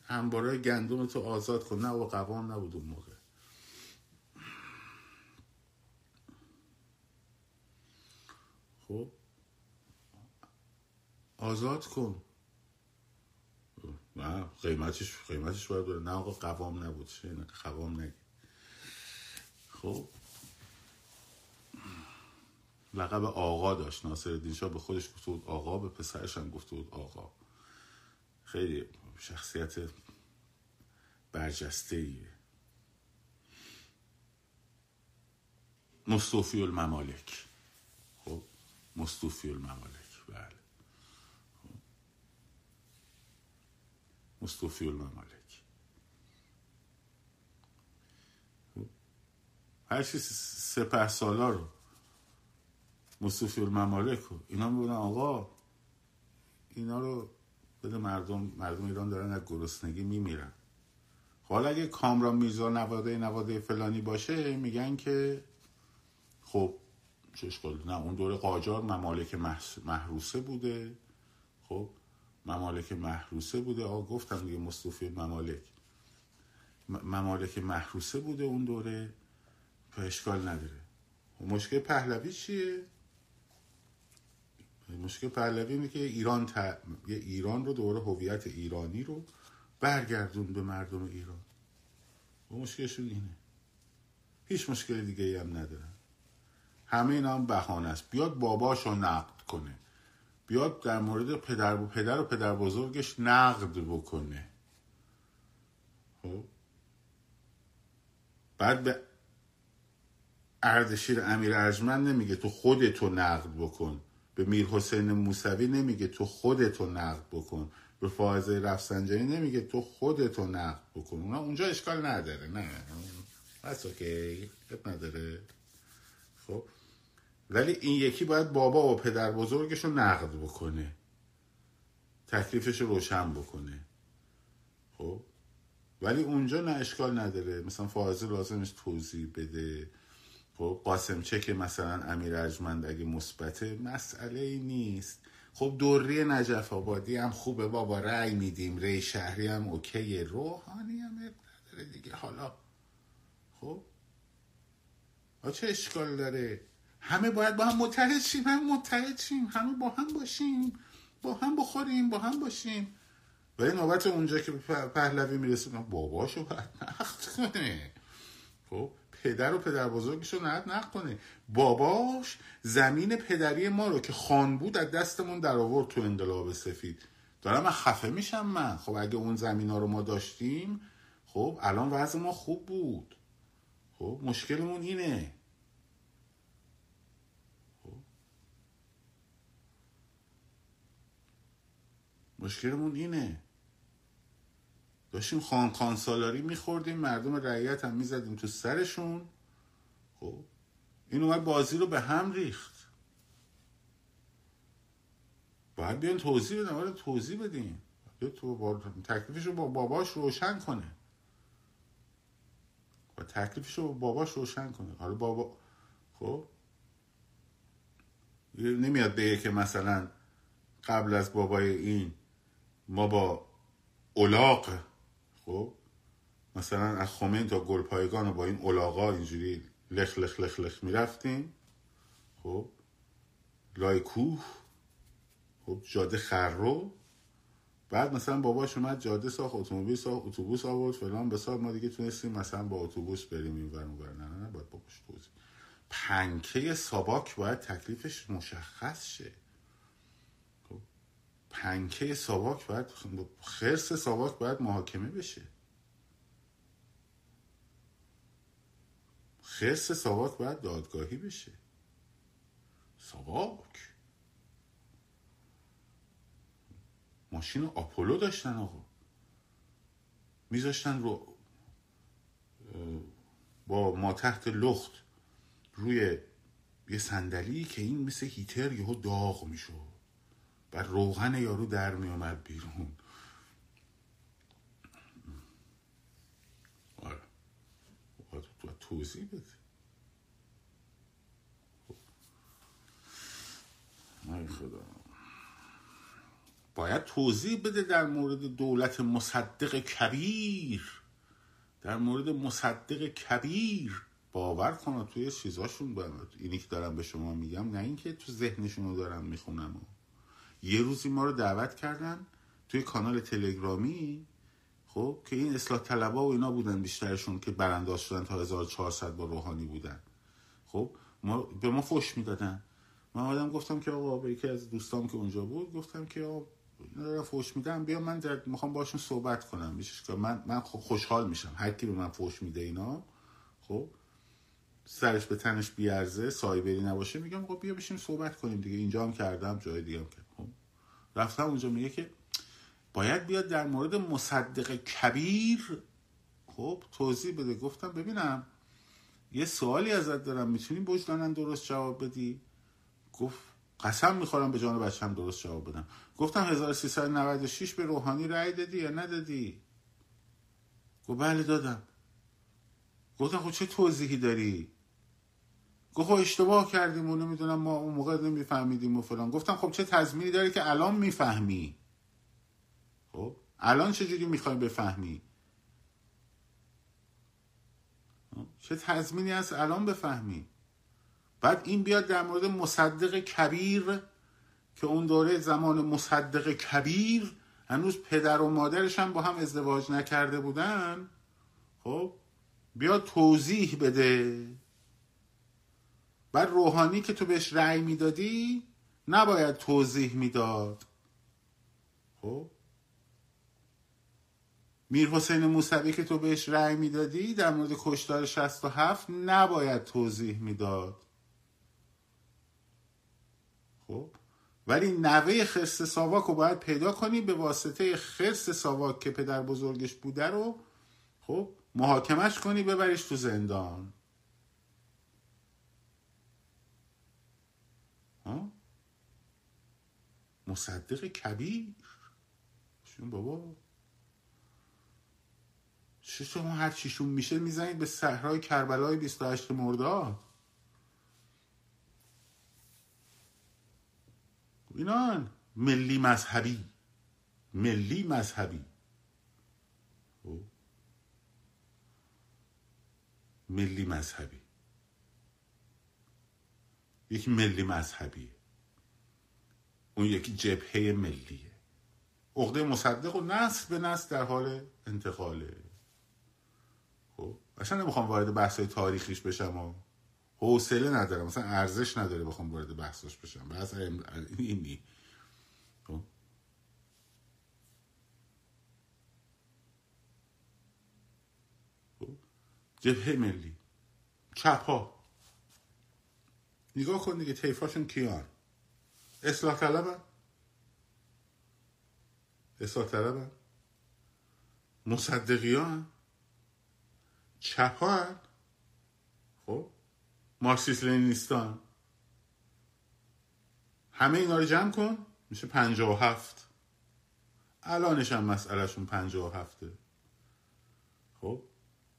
انبارای گندم تو آزاد کن. نه و قوام نبود اون موقع. خب آزاد کن. نه قیمتش قیمتش باید نه آقا قوام نبود. نه قوام نگی خب. لقب آقا داشت ناصر شاه. به خودش گفته بود آقا به پسرش هم گفته بود آقا. خیلی شخصیت برجسته ایه مصطفی الممالک. خب مصطفی الممالک. بله. مصطفی الممالک هرچی سپه سالا رو مصطفی الممالک رو اینا میبودن آقا اینا رو بده مردم مردم ایران دارن از گرسنگی میمیرن. حالا اگه کامران میرزا نواده نواده فلانی باشه میگن که خب چه نه اون دوره قاجار ممالک محروسه بوده. خب ممالک محروسه بوده. آقا گفتم دیگه مصطفی ممالک. ممالک محروسه بوده اون دوره. اشکال نداره. مشکل پهلوی چیه؟ مشکل پهلوی اینه که ایران یه ایران رو دوره هویت ایرانی رو برگردون به مردم ایران. و مشکلشون اینه. هیچ مشکل دیگه ای هم ندارن همه اینا هم بهانه است. بیاد باباشو نقد کنه. بیاد در مورد پدر و پدر و پدر بزرگش نقد بکنه. خب؟ بعد به اردشیر امیر ارجمند نمیگه تو خودتو نقد بکن. به میر حسین موسوی نمیگه تو خودتو نقد بکن. به فائزه رفسنجانی نمیگه تو خودتو نقد بکن. اونا اونجا اشکال نداره. نه. بس اوکی نداره خب؟ ولی این یکی باید بابا و پدر بزرگش رو نقد بکنه. تکلیفش رو روشن بکنه. خب؟ ولی اونجا نه اشکال نداره. مثلا فائزه لازمش توضیح بده. خب؟ قاسم چه که مثلا امیر ارجمند اگه مثبته مسئله ای نیست. خب دوری نجف آبادی هم خوبه بابا رأی میدیم. ری شهری هم اوکی روحانی هم نداره دیگه. حالا. خب؟ چه اشکال داره؟ همه باید با هم متحد شیم هم متحد شیم همه با هم باشیم با هم بخوریم با هم باشیم. ولی نوبت اونجا که پهلوی می‌رسه باباشو باید نقد کنه. خب پدر و پدر بزرگش رو نهد نکنه باباش زمین پدری ما رو که خان بود از دستمون در آورد تو انقلاب سفید. دارم من خفه میشم من. خب اگه اون زمین ها رو ما داشتیم خب الان وضع ما خوب بود. خب مشکلمون اینه. مشکلمون اینه. داشتیم خان خان سالاری میخوردیم مردم رعیت هم می‌زدیم تو سرشون. خب این اومد بازی رو به هم ریخت. باید بیان توضیح بدن آره توضیح بدیم تو تکلیفش رو با باباش روشن کنه. و تکلیفش رو با باباش روشن کنه. حالا بابا خب؟ نمیاد بگه که مثلا قبل از بابای این ما با اولاق خب مثلا از خومین تا گلپایگان و با این اولاغا اینجوری لخ لخ لخ لخ می‌رفتیم خب لای کوه خب جاده خرو بعد مثلا باباش اومد جاده ساخت اتومبیل ساخت اتوبوس آورد فلان بسار ما دیگه تونستیم مثلا با اتوبوس بریم این ور نه نه نه باید باباش توضیح پنکه ساباک باید تکلیفش مشخص شه. پنکه ساباک باید خرس ساباک باید محاکمه بشه. خرس ساواک باید دادگاهی بشه. ساواک. ماشین آپولو داشتن آقا. میذاشتن رو با ما تحت لخت روی یه صندلی که این مثل هیتر یهو داغ می‌شد. و روغن یارو در میامد بیرون. آره. تو توضیح بده. خدا. باید توضیح بده در مورد دولت مصدق کبیر. در مورد مصدق کبیر. باور کنه توی چیزاشون باید. اینی که دارم به شما میگم نه اینکه تو ذهنشون رو دارم می‌خونم. یه روزی ما رو دعوت کردن توی کانال تلگرامی خب که این اصلاح طلبا و اینا بودن بیشترشون که برانداز شدن تا 1400 با روحانی بودن. خب ما به ما فش می‌دادن. من آدم گفتم که آقا به یکی از دوستام که اونجا بود گفتم که آقا اینا فوش میدم بیا من در می‌خوام باشون صحبت کنم. که من من خوشحال میشم. هر کی به من فوش میده اینا خب سرش به تنش بیارزه سایبری نباشه میگم خب بیا بشیم صحبت کنیم دیگه. اینجا هم کردم جای دیگه هم کردم. رفتم اونجا میگه که باید بیاد در مورد مصدق کبیر. خب توضیح بده. گفتم ببینم یه سوالی ازت دارم می‌تونی بجدانن درست جواب بدی؟ گفت قسم می‌خورم به جان بچم درست جواب بدم. گفتم 1396 به روحانی رأی دادی یا ندادی؟ گفت بله دادم. گفتم خب چه توضیحی داری؟ گفت اشتباه کردیم و نمی‌دونم ما اون موقع نمیفهمیدیم و فلان. گفتم خب چه تضمینی داری که الان می‌فهمی؟ خب الان چجوری می‌خوای بفهمی؟ چه تضمینی هست الان بفهمی؟ بعد این بیاد در مورد مصدق کبیر که اون دوره زمان مصدق کبیر هنوز پدر و مادرش هم با هم ازدواج نکرده بودن. خب بیا توضیح بده. بعد روحانی که تو بهش رأی می‌دادی نباید توضیح می‌داد. خب؟ میر حسین موسوی که تو بهش رأی می‌دادی در مورد کشتار 67 نباید توضیح می‌داد. خب؟ ولی نوه خرس ساواک رو باید پیدا کنی به واسطه خرس ساواک که پدر بزرگش بوده رو خب محاکمش کنی ببریش تو زندان. ها؟ مصدق کبیر؟ شون بابا. چه شما هر چیشون میشه می‌زنید به صحرای کربلای 28 مرداد اینان ملی مذهبی ملی مذهبی. خب. ملی مذهبی. یکی ملی مذهبیه. اون یکی جبهه ملیه. عقده مصدق و نسل به نسل در حال انتقاله. خب اصلا نمی‌خوام وارد بحث های تاریخیش بشم و حوصله ندارم. مثلا ارزش نداره بخوام وارد بحثش بشم. بحث اینی خب؟ خب؟ جبهه ملی. چپ ها نگاه کن دیگه تیفاشون کیان. اصلاح طلبن؟ اصلاح طلبن؟ مصدقیان؟ چپ ها خب؟ مارکسیس لنینیستان. همه اینا رو جمع کن میشه پنجاه و هفت. الانش هم مسئلهشون پنجاه و هفته. خب؟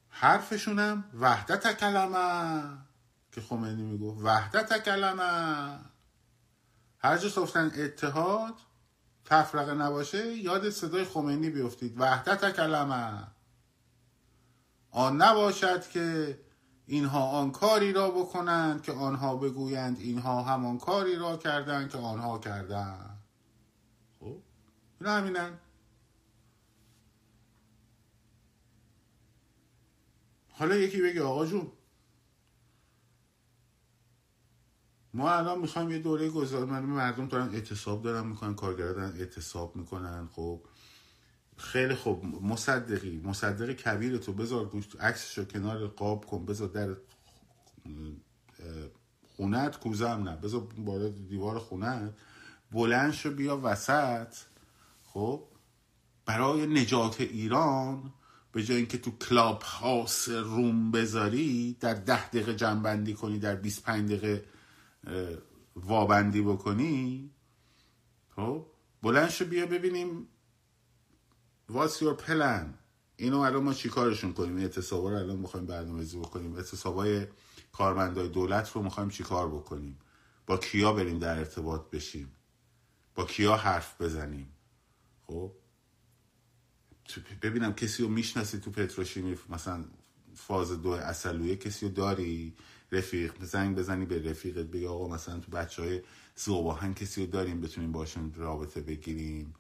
حرفشونم وحدت کلمه. که خمینی میگو وحدت کلمه. هر جا گفتن اتحاد تفرقه نباشه یاد صدای خمینی بیفتید. وحدت کلمه. آن نباشد که اینها آن کاری را بکنند که آنها بگویند اینها همان کاری را کردند که آنها کردند. خب این همینن. حالا یکی بگه آقا جون ما الان می‌خوایم یه دوره گذار مردم دارن اعتصاب دارن می‌کنن کارگران دارن اعتصاب می‌کنن خب. خیلی خوب. مصدقی. مصدق کبیر تو بذار گوشت عکسشو کنار قاب کن. بذار در خونت کوزه هم نه. بذار بالا دیوار خونت بلند شو بیا وسط. خب. برای نجات ایران به جای اینکه تو کلاب هاوس روم بذاری در ده دقیقه جنبندی کنی در 25 دقیقه وابندی بکنی؟ خب بلند شو بیا ببینیم What's your plan. اینو الان ما چیکارشون کنیم؟ اعتصابا رو الان می‌خوایم برنامه‌ریزی بکنیم. اعتصابای کارمندای دولت رو می‌خوایم چیکار بکنیم؟ با کیا بریم در ارتباط بشیم؟ با کیا حرف بزنیم؟ خب ببینم کسی رو می‌شناسی تو پتروشیمی مثلا فاز دو اصلویه کسی رو داری؟ رفیق زنگ بزنی به رفیقت بگی آقا مثلا تو بچه های زوباهن کسی رو داریم بتونیم باشون رابطه بگیریم.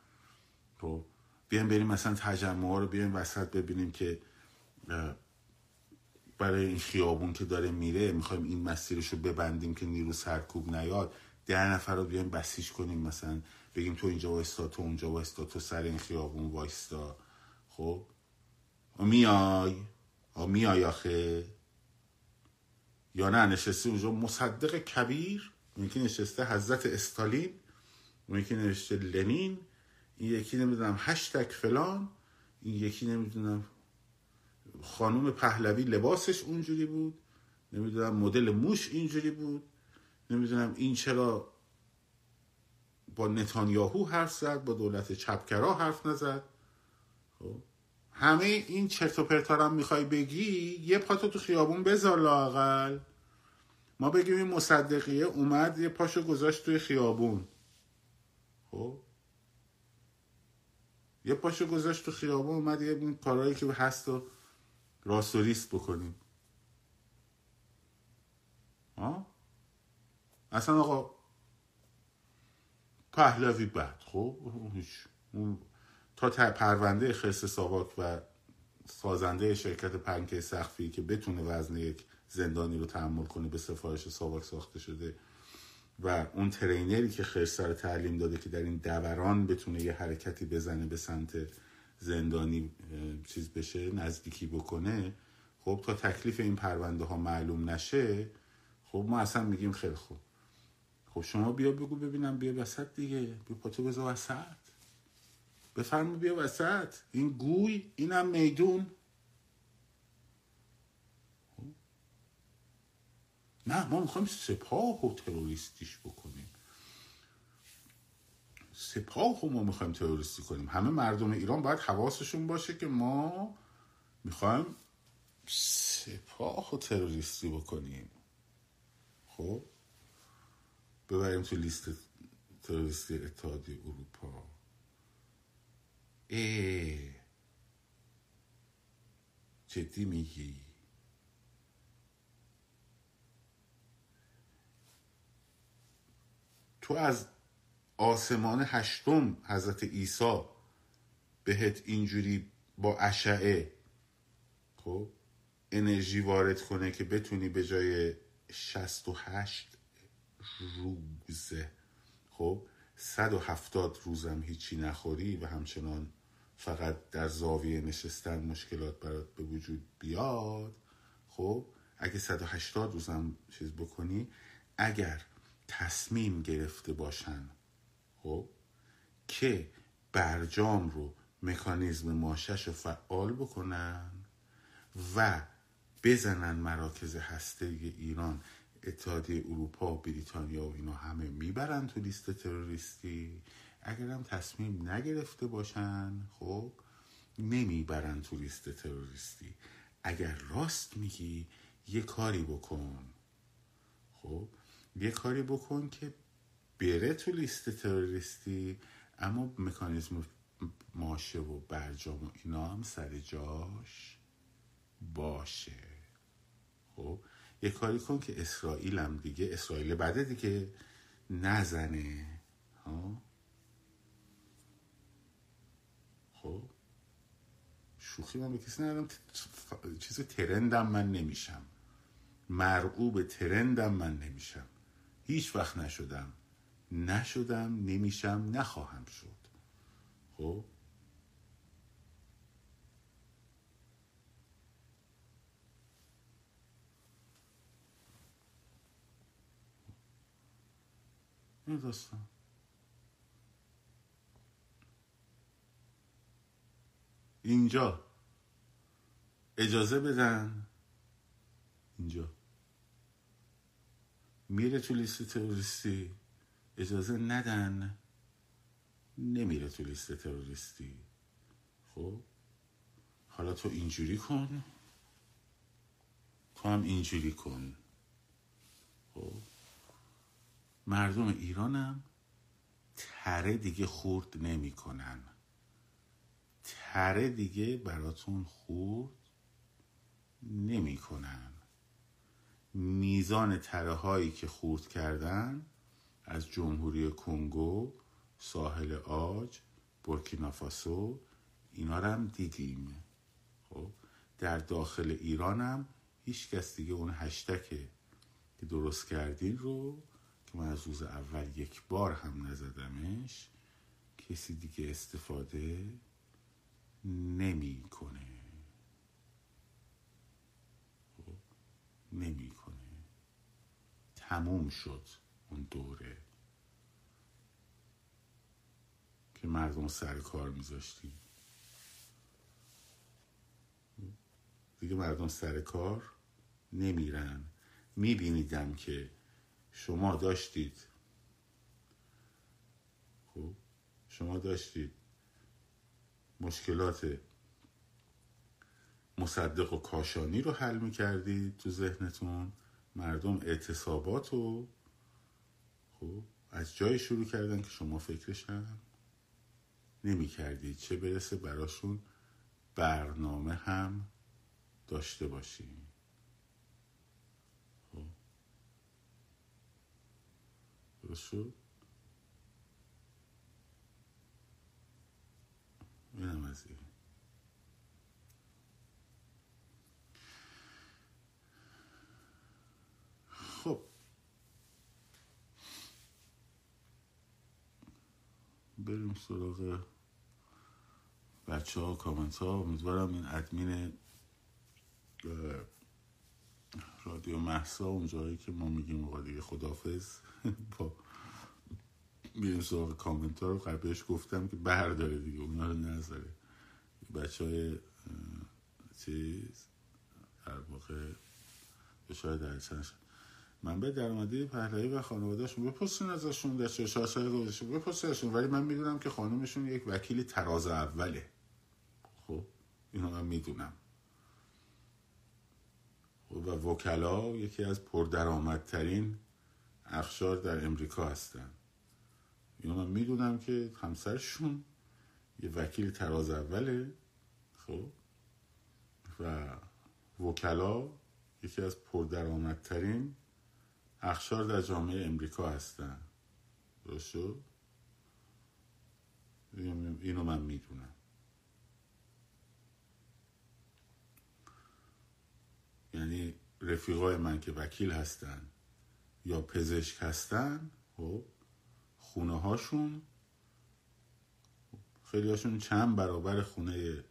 خب بیایم بریم مثلا تجمع رو بیایم وسط ببینیم که برای این خیابون که داره میره می‌خوایم این مسیرش رو ببندیم که نیرو سرکوب نیاد. ده نفر رو بیایم بسیج کنیم مثلا. بگیم تو اینجا وایستا تو اونجا وایستا تو سر این خیابون وایستا. خب؟ میای؟ میای آخه؟ یا نه نشسته اونجا. مصدق کبیر اون یکی نشسته حضرت استالین اون یکی نشسته لنین این یکی نمی‌دونم هشتک فلان این یکی نمی‌دونم خانوم پهلوی لباسش اونجوری بود نمی‌دونم مدل موش اینجوری بود نمی‌دونم این چرا با نتانیاهو حرف زد با دولت چپکرا حرف نزد. خب؟ همه این چرت و پرتا هم می‌خوای بگی یه پاتو تو خیابون بذار لاقل ما بگیم این مصدقیه اومد یه پاشو گذاشت توی خیابون. خب؟ یه پاشو گذاشت تو خیابون اومد یه این کارهایی که هست و راست و ریست بکنیم. ها؟ اصلا آقا پهلوی بد. خب؟ تا پرونده خرس ساواک و سازنده شرکت پنکه سخفی که بتونه وزن یک زندانی رو تحمل کنه به سفارش ساواک ساخته شده و اون ترینری که خرس رو تعلیم داده که در این دوران بتونه یه حرکتی بزنه به سمت زندانی چیز بشه نزدیکی بکنه خب تا تکلیف این پرونده ها معلوم نشه خب ما اصلا میگیم خیلی خوب. خب شما بیا بگو ببینم بیا وسط دیگه بیا پاتو بذار وسط. بفرما بیا وسط. این گوی اینم میدون. نه ما می‌خوایم سپاه و تروریستیش بکنیم. سپاه رو ما می‌خوایم تروریستی کنیم. همه مردم ایران باید حواسشون باشه که ما می‌خوایم سپاه و تروریستی بکنیم. خب؟ ببریم تو لیست تروریستی اتحادیه اروپا. ای. جدی میگی؟ تو از آسمان هشتم حضرت عیسی بهت اینجوری با اشعه خب انرژی وارد کنه که بتونی به جای 68 روزه خب 170 روزم هیچی نخوری و همچنان فقط در زاویه نشستن مشکلات برات به وجود بیاد خب اگه 180 روزم چیز بکنی اگر تصمیم گرفته باشن خب که برجام رو مکانیزم ماشش رو فعال بکنن و بزنن مراکز هسته ایران اتحادیه اروپا بریتانیا و اینا همه می‌برن تو لیست تروریستی. اگر هم تصمیم نگرفته باشن خب نمی‌برن تو لیست تروریستی. اگر راست میگی یه کاری بکن. خب یه کاری بکن که بره تو لیست تروریستی اما مکانیزم ماشه و برجام و اینا هم سر جاش باشه. خب یه کاری کن که اسرائیل هم دیگه. اسرائیل بعده دیگه. نزنه. ها؟ خب شوخی من به کسی ندارم. چیز ترندم من نمیشم. مرعوب ترندم من نمیشم. هیچ وقت نشدم. نشدم نمیشم نخواهم شد. خب؟ این داستان. اینجا. اجازه بدن. اینجا. میره تو لیست تروریستی. اجازه ندن. نمیره تو لیست تروریستی. خب؟ حالا تو اینجوری کن. تو هم اینجوری کن. خب؟ مردم ایرانم تره دیگه خورد نمی‌کنن. تره دیگه براتون خورد نمی‌کنن میزان تره هایی که خورد کردن از جمهوری کنگو ساحل آج بورکینافاسو اینا رو هم دیدیم. خب در داخل ایران هم هیچ کس دیگه اون هشتکه که درست کردین رو که من از روز اول یک بار هم نزدمش کسی دیگه استفاده نمی‌کنه. نمی‌کنه. تموم شد اون دوره. که مردم سر کار میذاشتیم. دیگه مردم سر کار نمیرن. میبینیدم که شما داشتید. خب شما داشتید مشکلات مصدق و کاشانی رو حل می‌کردید تو ذهنتون؟ مردم اعتصابات رو خب از جای شروع کردن که شما فکرش هم نمی کردید چه برسه براشون برنامه هم داشته باشیم خب. درست شد؟ اینم از این. خب. بریم سراغ بچه ها کامنت ها امیدوارم این ادمین رادیو محسا اون جایی که ما میگیم آقا دیگه خدافز با میریم سراغ کامنت ها رو قبلش گفتم که برداره دیگه اونا رو نذاره. بچه های چیز در واقع شاید در چند منبع درآمدی پهلوی و خانوادهشون بپرسین ازشون در چه شاشه گذاشته ولی من می‌دونم که خانمشون یک وکیل تراز اوله. خب اینو من می‌دونم. و وکلا یکی از پردرآمدترین اخشار در امریکا هستن. اینو من می‌دونم که همسرشون یه وکیل تراز اوله خب؟ و وکلا یکی از پردرآمدترین اخشار در جامعه امریکا هستن. درست شد؟ اینو من می‌دونم. یعنی رفیقای من که وکیل هستن یا پزشک هستن خب؟ خونه هاشون خیلی هاشون چند برابر خونه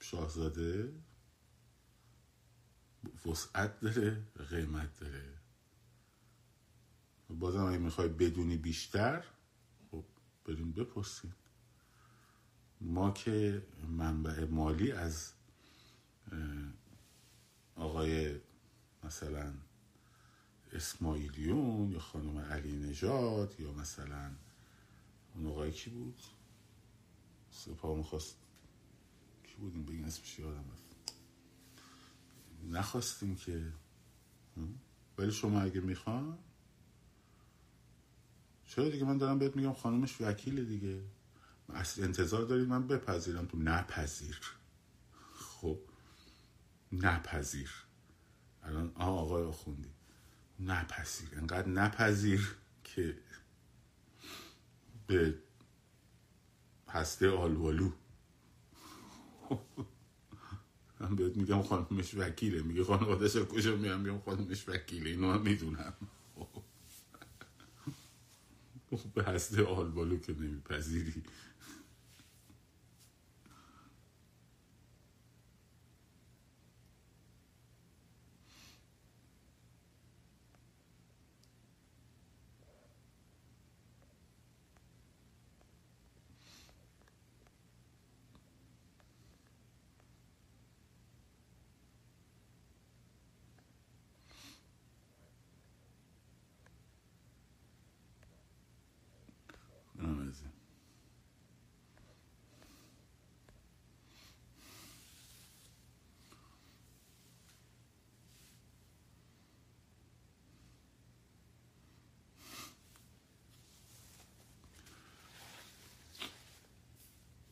شاهزاده. وسعت داره قیمت داره. بازم اگه می‌خوای بدونی بیشتر خب بریم بپرسیم ما که منبع مالی از آقای مثلا اسماعیلیون یا خانم علی نژاد یا مثلا اون آقای کی بود؟ سپاه می‌خواست کی بود این بگین اسمش یادم نخواستیم که ولی شما اگه می‌خوان چرا دیگه من دارم بهت میگم خانومش وکیل دیگه. اصل انتظار دارید من بپذیرم. تو نپذیر. خب. نپذیر. الان آقای آخوندی. نپذیر. انقدر نپذیر که به هسته آلوالو. من بهت میگم خانمش وکیله. میگه خانوادش کجا میام؟ میگم خانمش وکیله. اینو من می‌دونم. به هسته آلوالو که نمیپذیری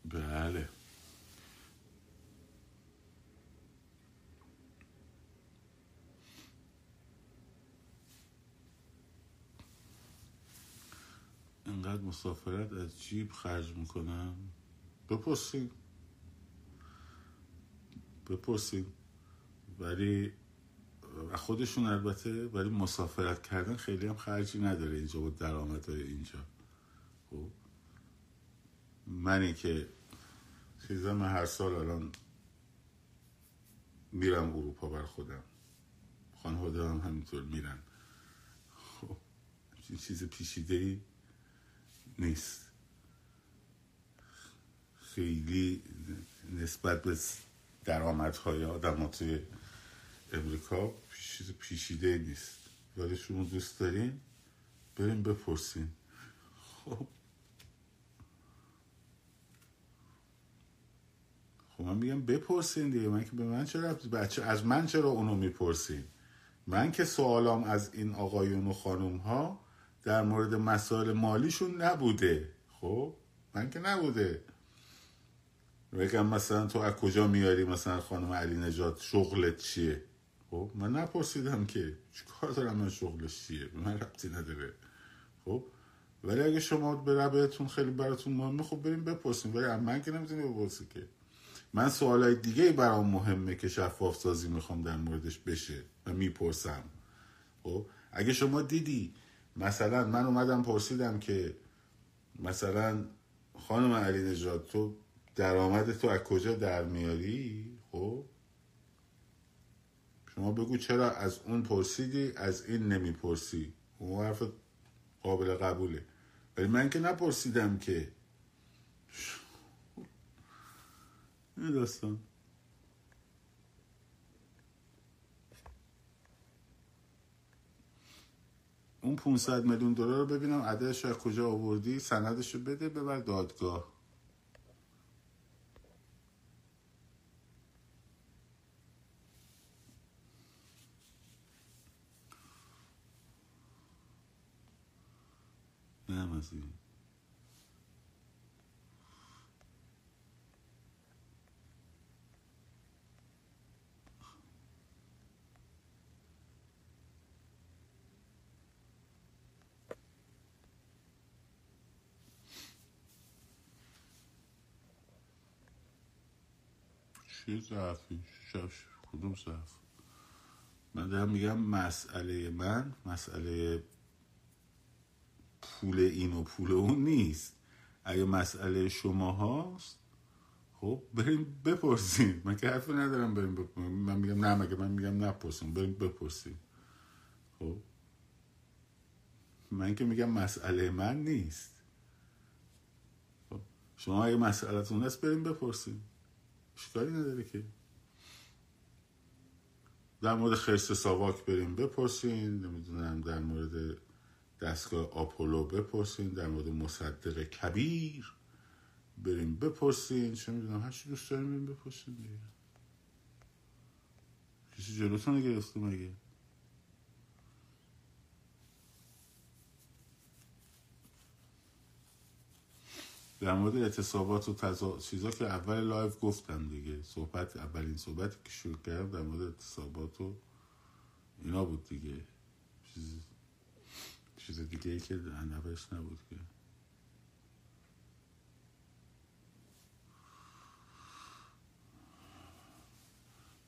بله انقدر مسافرت از جیب خرج می‌کنم؟ بپرسیم بپرسیم ولی خودشون البته ولی مسافرت کردن خیلی هم خرجی نداره اینجا با درآمد اینجا. خب؟ منی که چیزا من هر سال الان میرم اروپا بر خودم. خانواده هم همینطور میرن. خب؟ چیز پیشیده ای نیست. خیلی نسبت به درآمدهای آدم توی امریکا چیز پیشیده نیست. ولی شما دوست دارین؟ بریم بپرسین. خب. خب من میگم بپرسین دیگه. من که به من چرا بچه از من چرا اونو می‌پرسین؟ من که سوالام از این آقایون و خانوم ها در مورد مسائل مالیشون نبوده. خب؟ من که نبوده. بگم مثلا تو از کجا میاری مثلا خانم علی نجات شغلت چیه؟ خب؟ من نپرسیدم که کار دارم من؟ شغلش چیه؟ من ربطی نداره. خب؟ ولی اگه شما به ربعتون خیلی براتون مهمه خب بریم بپرسیم. ولی من که نمی‌تونی بپرسی که. من سوالای دیگه برام مهمه که شفاف سازی می‌خوام در موردش بشه و می‌پرسم. خب؟ اگه شما دیدی مثلا من اومدم پرسیدم که مثلا خانم علی نجات تو درآمد تو از کجا در میاری؟ خب؟ شما بگو چرا از اون پرسیدی از این نمی‌پرسی. اون حرف قابل قبوله. ولی من که نپرسیدم که. این داستان. اون 500 میلیون دلار رو ببینم عددش از کجا آوردی سندش رو بده ببر دادگاه. نه مزید چیه ضعفی شش کدوم ضعف من دارم میگم مسئله من مسئله پول این و پول اون نیست. اگه مسئله شما هاست خب بریم بپرسیم. من که حرفی ندارم بریم بپرسیم. من میگم نه مگه من میگم نپرسیم. بریم بپرسیم. خب؟ من که میگم مسئله من نیست. خب؟ شما اگه مسئلتون هست بریم بپرسیم. اشکالی نداره که. در مورد خرس ساواک بریم بپرسین نمی‌دونم در مورد دستگاه آپولو بپرسین در مورد مصدق کبیر بریم بپرسین. چه می‌دونم هر چی دوست داریم بریم بپرسین دیگه. کسی جلوتون گرفته مگه؟ در مورد اعتصابات و تزا... چیزا که اول live گفتم دیگه. صحبت اولین صحبتی که شروع کردم در مورد اعتصابات و اینا بود دیگه. چیز, چیز دیگه ای که نوشت نبود که.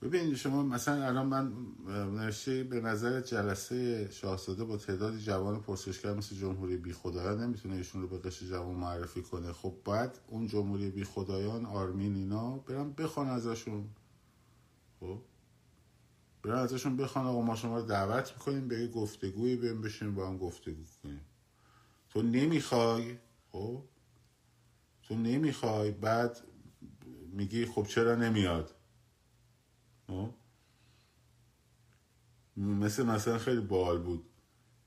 ببینید شما مثلا الان من نوشته به نظر جلسه شاهزاده با تعدادی جوان پرسشگر مثل جمهوری بی خدایان نمی‌تونه ایشون رو به قشر جوان معرفی کنه. خب باید اون جمهوری بی خدایان آرمین اینا برم بخوان ازشون. خب؟ برم ازشون بخوان آقا ما شما رو دعوت می‌کنیم به یه گفتگویی بریم بشیم با هم گفتگو کنیم. تو نمی‌خوای؟ خب؟ تو نمی‌خوای؟ بعد میگی خب چرا نمیاد؟ مثل مثلا خیلی بال بود.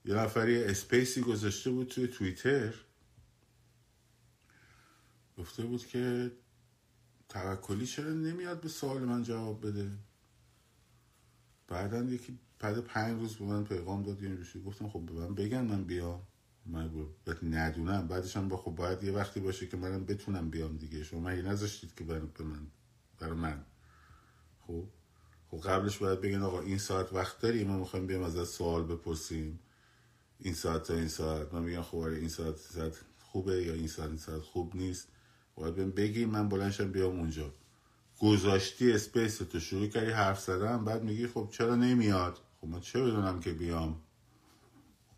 یه نفری اسپیسی گذاشته بود توی توییتر. گفته بود که توکلی چرا نمیاد به سوال من جواب بده؟ بعدا یکی بعد پنج روز به من پیغام داد این روشی گفتم خب به من بگن من بیام. من ندونم. بعدش هم با خب باید یه وقتی باشه که منم بتونم بیام دیگه. شما من نذاشتید که برای من؟ برای من. خب؟ خب قبلش باید بگن آقا این ساعت وقت داری ما می‌خوایم بیام از سوال بپرسیم. این ساعت تا این ساعت. من میگم خب آره این ساعت ساعت خوبه یا این ساعت این ساعت خوب نیست. باید بهم بگی من بلنشم بیام اونجا. گذاشتی space تو شروع کردی حرف زدن بعد میگی خب چرا نمیاد؟ خب من چه بدونم که بیام؟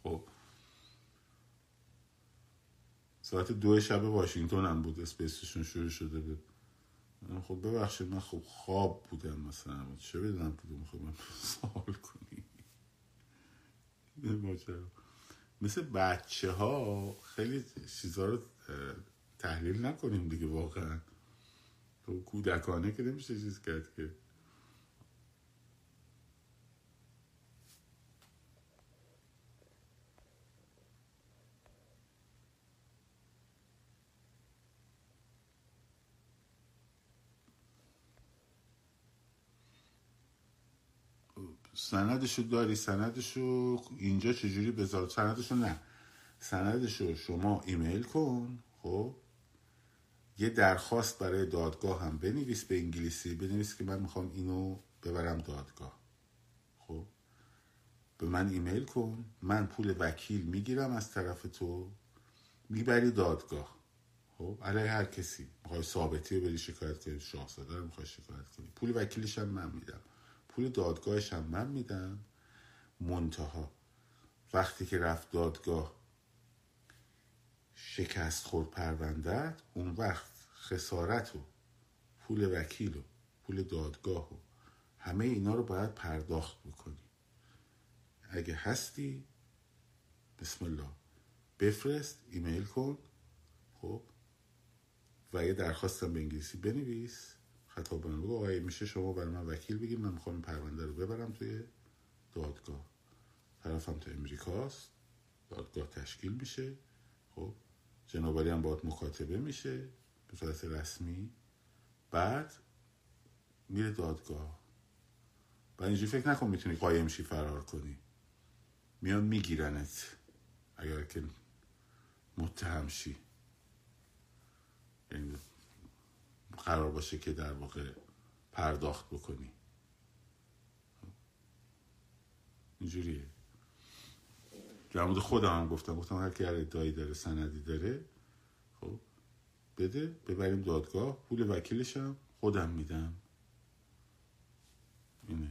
خب. ساعت دو شب واشنگتن هم بود space شون شروع شده بود. خب ببخشید من خب خواب بودم مثلا. چه بدونم کدوم خب من سوال کنی؟ مثل بچه ها خیلی چیزها رو تحلیل نکنیم دیگه واقعا. تو کودکانه که نمیشه چیز کرد که سندشو داری سندشو اینجا چجوری بذار؟ سندشو نه. سندشو شما ایمیل کن خب؟ یه درخواست برای دادگاه هم بنویس به انگلیسی بنویس که من می‌خوام اینو ببرم دادگاه. خب؟ به من ایمیل کن. من پول وکیل می‌گیرم از طرف تو می‌بری دادگاه. خب؟ علیه هر کسی. می‌خوای ثابتی رو بری شکایت کنی شاهزاده رو می‌خوای شکایت کنی. پول وکیلش هم من میدم. پول دادگاهش هم من میدم. منتها وقتی که رفت دادگاه شکست خورد پروندت اون وقت خسارت و پول وکیل و پول دادگاه و همه اینا رو باید پرداخت بکنی. اگه هستی بسم الله بفرست ایمیل کن. خب؟ و یه درخواستم به انگلیسی بنویس. خطاب بگو آقای میشه شما برای من وکیل بگید. من می‌خوام پرونده رو ببرم توی دادگاه. طرفم تو امریکاست. دادگاه تشکیل میشه. خب جنابالی هم باید مکاتبه میشه به صورت رسمی. بعد میره دادگاه. و اینجوری فکر نکن می‌تونی قایم شی فرار کنی. میان میگیرنت اگر که متهم شی. یعنی قرار باشه که در واقع پرداخت بکنی. اینجوریه. در مورد خودم هم گفتم. گفتم هر کی هر ادعایی داره سندی داره خب بده ببریم دادگاه. پول وکیلشم خودم میدم. اینه.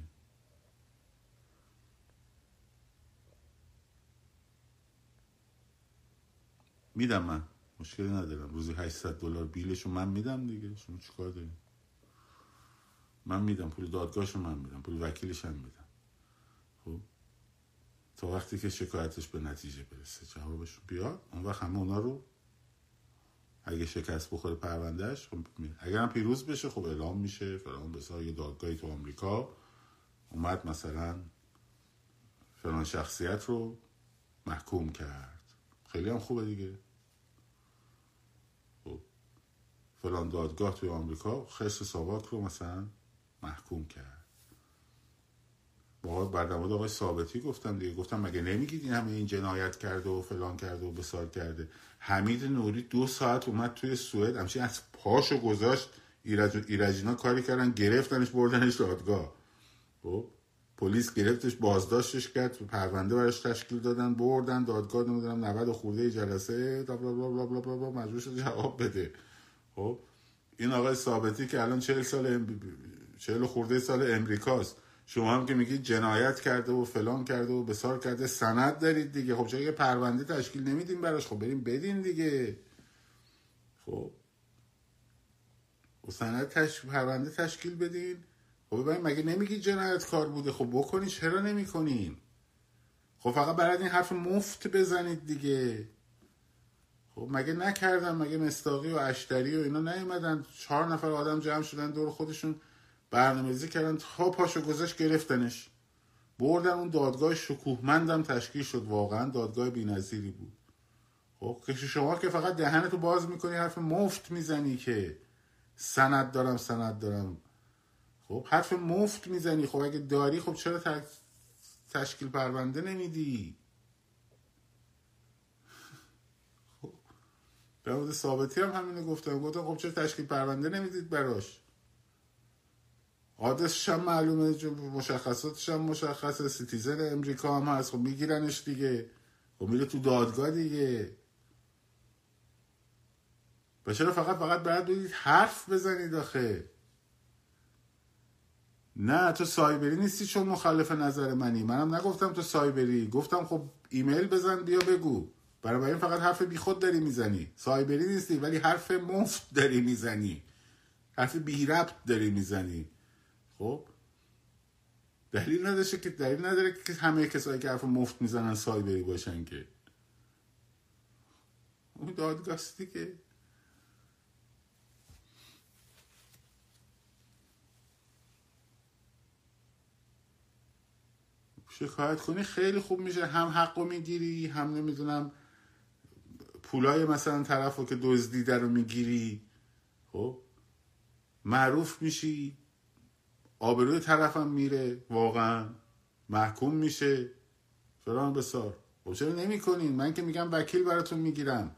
میدم من. مشکلی ندارم. روزی 800 دلار بیلشو من میدم دیگه. شما چیکار داریم من میدم. پول دادگاهشو من میدم. پول وکیلش هم میدم. خب؟ تا وقتی که شکایتش به نتیجه برسه. جوابش بیاد. اون وقت همه اونا رو اگه شکست بخوره پروندهش خب اگر هم پیروز بشه خب اعلام میشه. فلان بسا یه دادگاهی تو آمریکا اومد مثلا فلان شخصیت رو محکوم کرد. خیلی هم خوبه دیگه خب فلان دادگاه توی آمریکا خرس ساواک رو مثلا محکوم کرد. با بردماد آقای ثابتی گفتم دیگه. گفتم مگه نمیگید این همه این جنایت کرده و فلان کرده و بسار کرده؟ حمید نوری دو ساعت اومد توی سوئد همچین از پاشو گذاشت. ایرج ایرجینا کاری کردن گرفتنش بردنش دادگاه. خب پلیس گرفتش بازداشتش کرد پرونده براش تشکیل دادن بردن دادگاه نمی‌دونم 90 خورده جلسه بلا بلا بلا بلا بلا مجبور شد جواب بده. خب؟ این آقای ثابتی که الان 40 سال. 40 خورده سال امریکاست. شما هم که میگید جنایت کرده و فلان کرده و بسار کرده سند دارید دیگه. خب چرا یه پرونده تشکیل نمیدیم براش؟ خب بریم بدین دیگه. خب؟ و سند تش... پرونده تشکیل بدین. خب ببین مگه نمیگید جنایت کار بوده؟ خب بکنی چرا نمی‌کنین؟ خب فقط برای این حرف مفت بزنید دیگه. خب مگه نکردم مگه مستاقی و اشتری و اینا نیومدن؟ چهار نفر آدم جمع شدن دور خودشون برنامه‌ریزی کردن تا پاشو گذاشت گرفتنش. بردن اون دادگاه شکوهمندم تشکیل شد. واقعا دادگاه بی‌نظیری بود. خب شما که فقط دهنتو باز می‌کنی حرف مفت می‌زنی که سند دارم سند دارم. خب حرف مفت می‌زنی. خب اگه داری خب چرا تشکیل پرونده نمیدی؟ مورد ثابتی هم همینو گفتم. گفتم خب چرا تشکیل پرونده نمی‌دید براش. آدرسش هم معلومه مشخصاتش هم مشخصه citizen امریکا هم هست. خب میگیرنش دیگه. خب میره تو دادگاه دیگه. و چرا فقط فقط باید بودید حرف بزنید آخه؟ نه تو سایبری نیستی چون مخالف نظر منی. منم نگفتم تو سایبری. گفتم خب ایمیل بزن بیا بگو. برای این فقط حرف بی خود داری می‌زنی. سایبری نیستی ولی حرف مفت داری می‌زنی. حرف بی ربط داری می‌زنی. خب؟ دلیل نداشته که دلیل نداره که همه کسایی که حرف مفت می‌زنن سایبری باشن که. اون دادگاستی که. شکایت کنی خیلی خوب میشه. هم حق می‌گیری هم نمی‌دونم پولای مثلا طرف رو که دزدیده رو می‌گیری خب؟ معروف میشی آبروی طرفم میره واقعا محکوم میشه. فلان بسار. خب چرا نمی کنین من که میگم وکیل براتون می‌گیرم.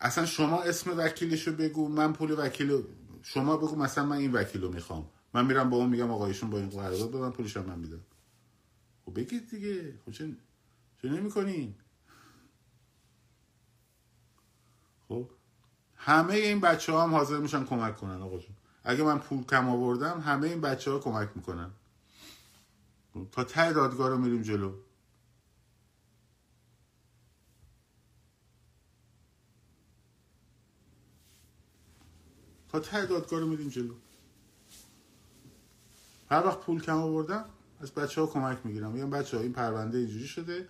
اصلا شما اسم وکیلشو بگو من پول وکیل شما بگو مثلا من این وکیل رو می‌خوام. من میرم با اون میگم آقایشون با این قرارداد به من پولشم من میدم. خب بگید دیگه. خب چه چه نمی کنین خب؟ همه این بچه ها هم حاضر میشن کمک کنن آقا جون. اگه من پول کم آوردم همه این بچه ها کمک می‌کنن. تا ته دادگاه رو میریم جلو. تا ته دادگاه رو میریم جلو. هر وقت پول کم آوردم از بچه ها کمک می‌گیرم. میگم بچه ها این پرونده اینجوری شده.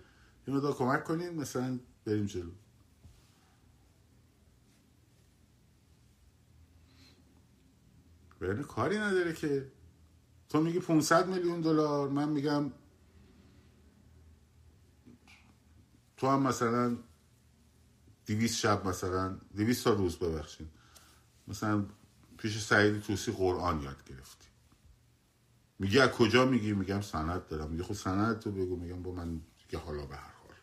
یه مدار کمک کنین مثلا بریم جلو. یعنی کاری نداره که تو میگی 500 میلیون دلار من میگم تو هم مثلا 200 شب مثلا 200 تا روز ببخشید مثلا پیش سعید توسی قرآن یاد گرفتی. میگی از کجا میگی؟ میگم سند دارم. میگه خب سند تو بگو. میگم با من دیگه حالا به هر حال.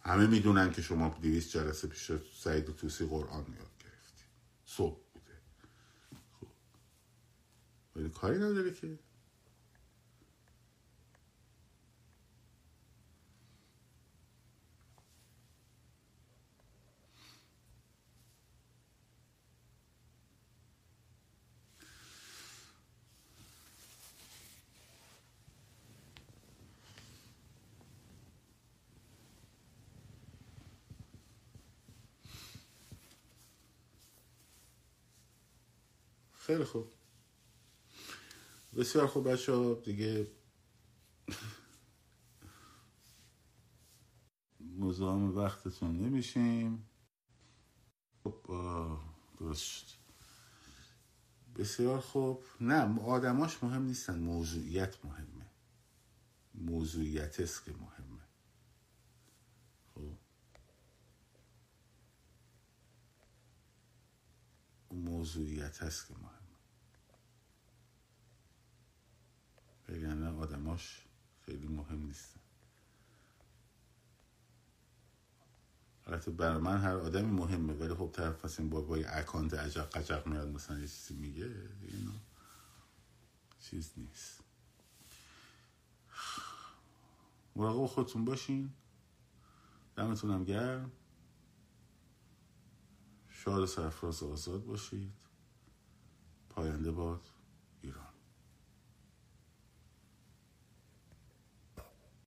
همه می‌دونن که شما 200 جلسه پیش سعید توسی قرآن یاد گرفتی. صبح. ولی کاری نداره که. خیلی خوب. بسیار خوب بچه ها دیگه مزاحم وقتتون نمیشیم. خب درست بسیار خوب. نه آدماش مهم نیستن موضوعیت مهمه. موضوعیت است که مهمه. خب. موضوعیت هست که مهمه. بگن آدماش خیلی مهم نیستن. البته برای من هر آدمی مهمه ولی خب طرف پس این بابای اکانت عجق قجق میاد مثلا یه چیزی میگه اینو چیز نیست. مراقب خودتون باشین. دمتونم گرم. شاد و سرفراز آزاد باشید. پاینده باد.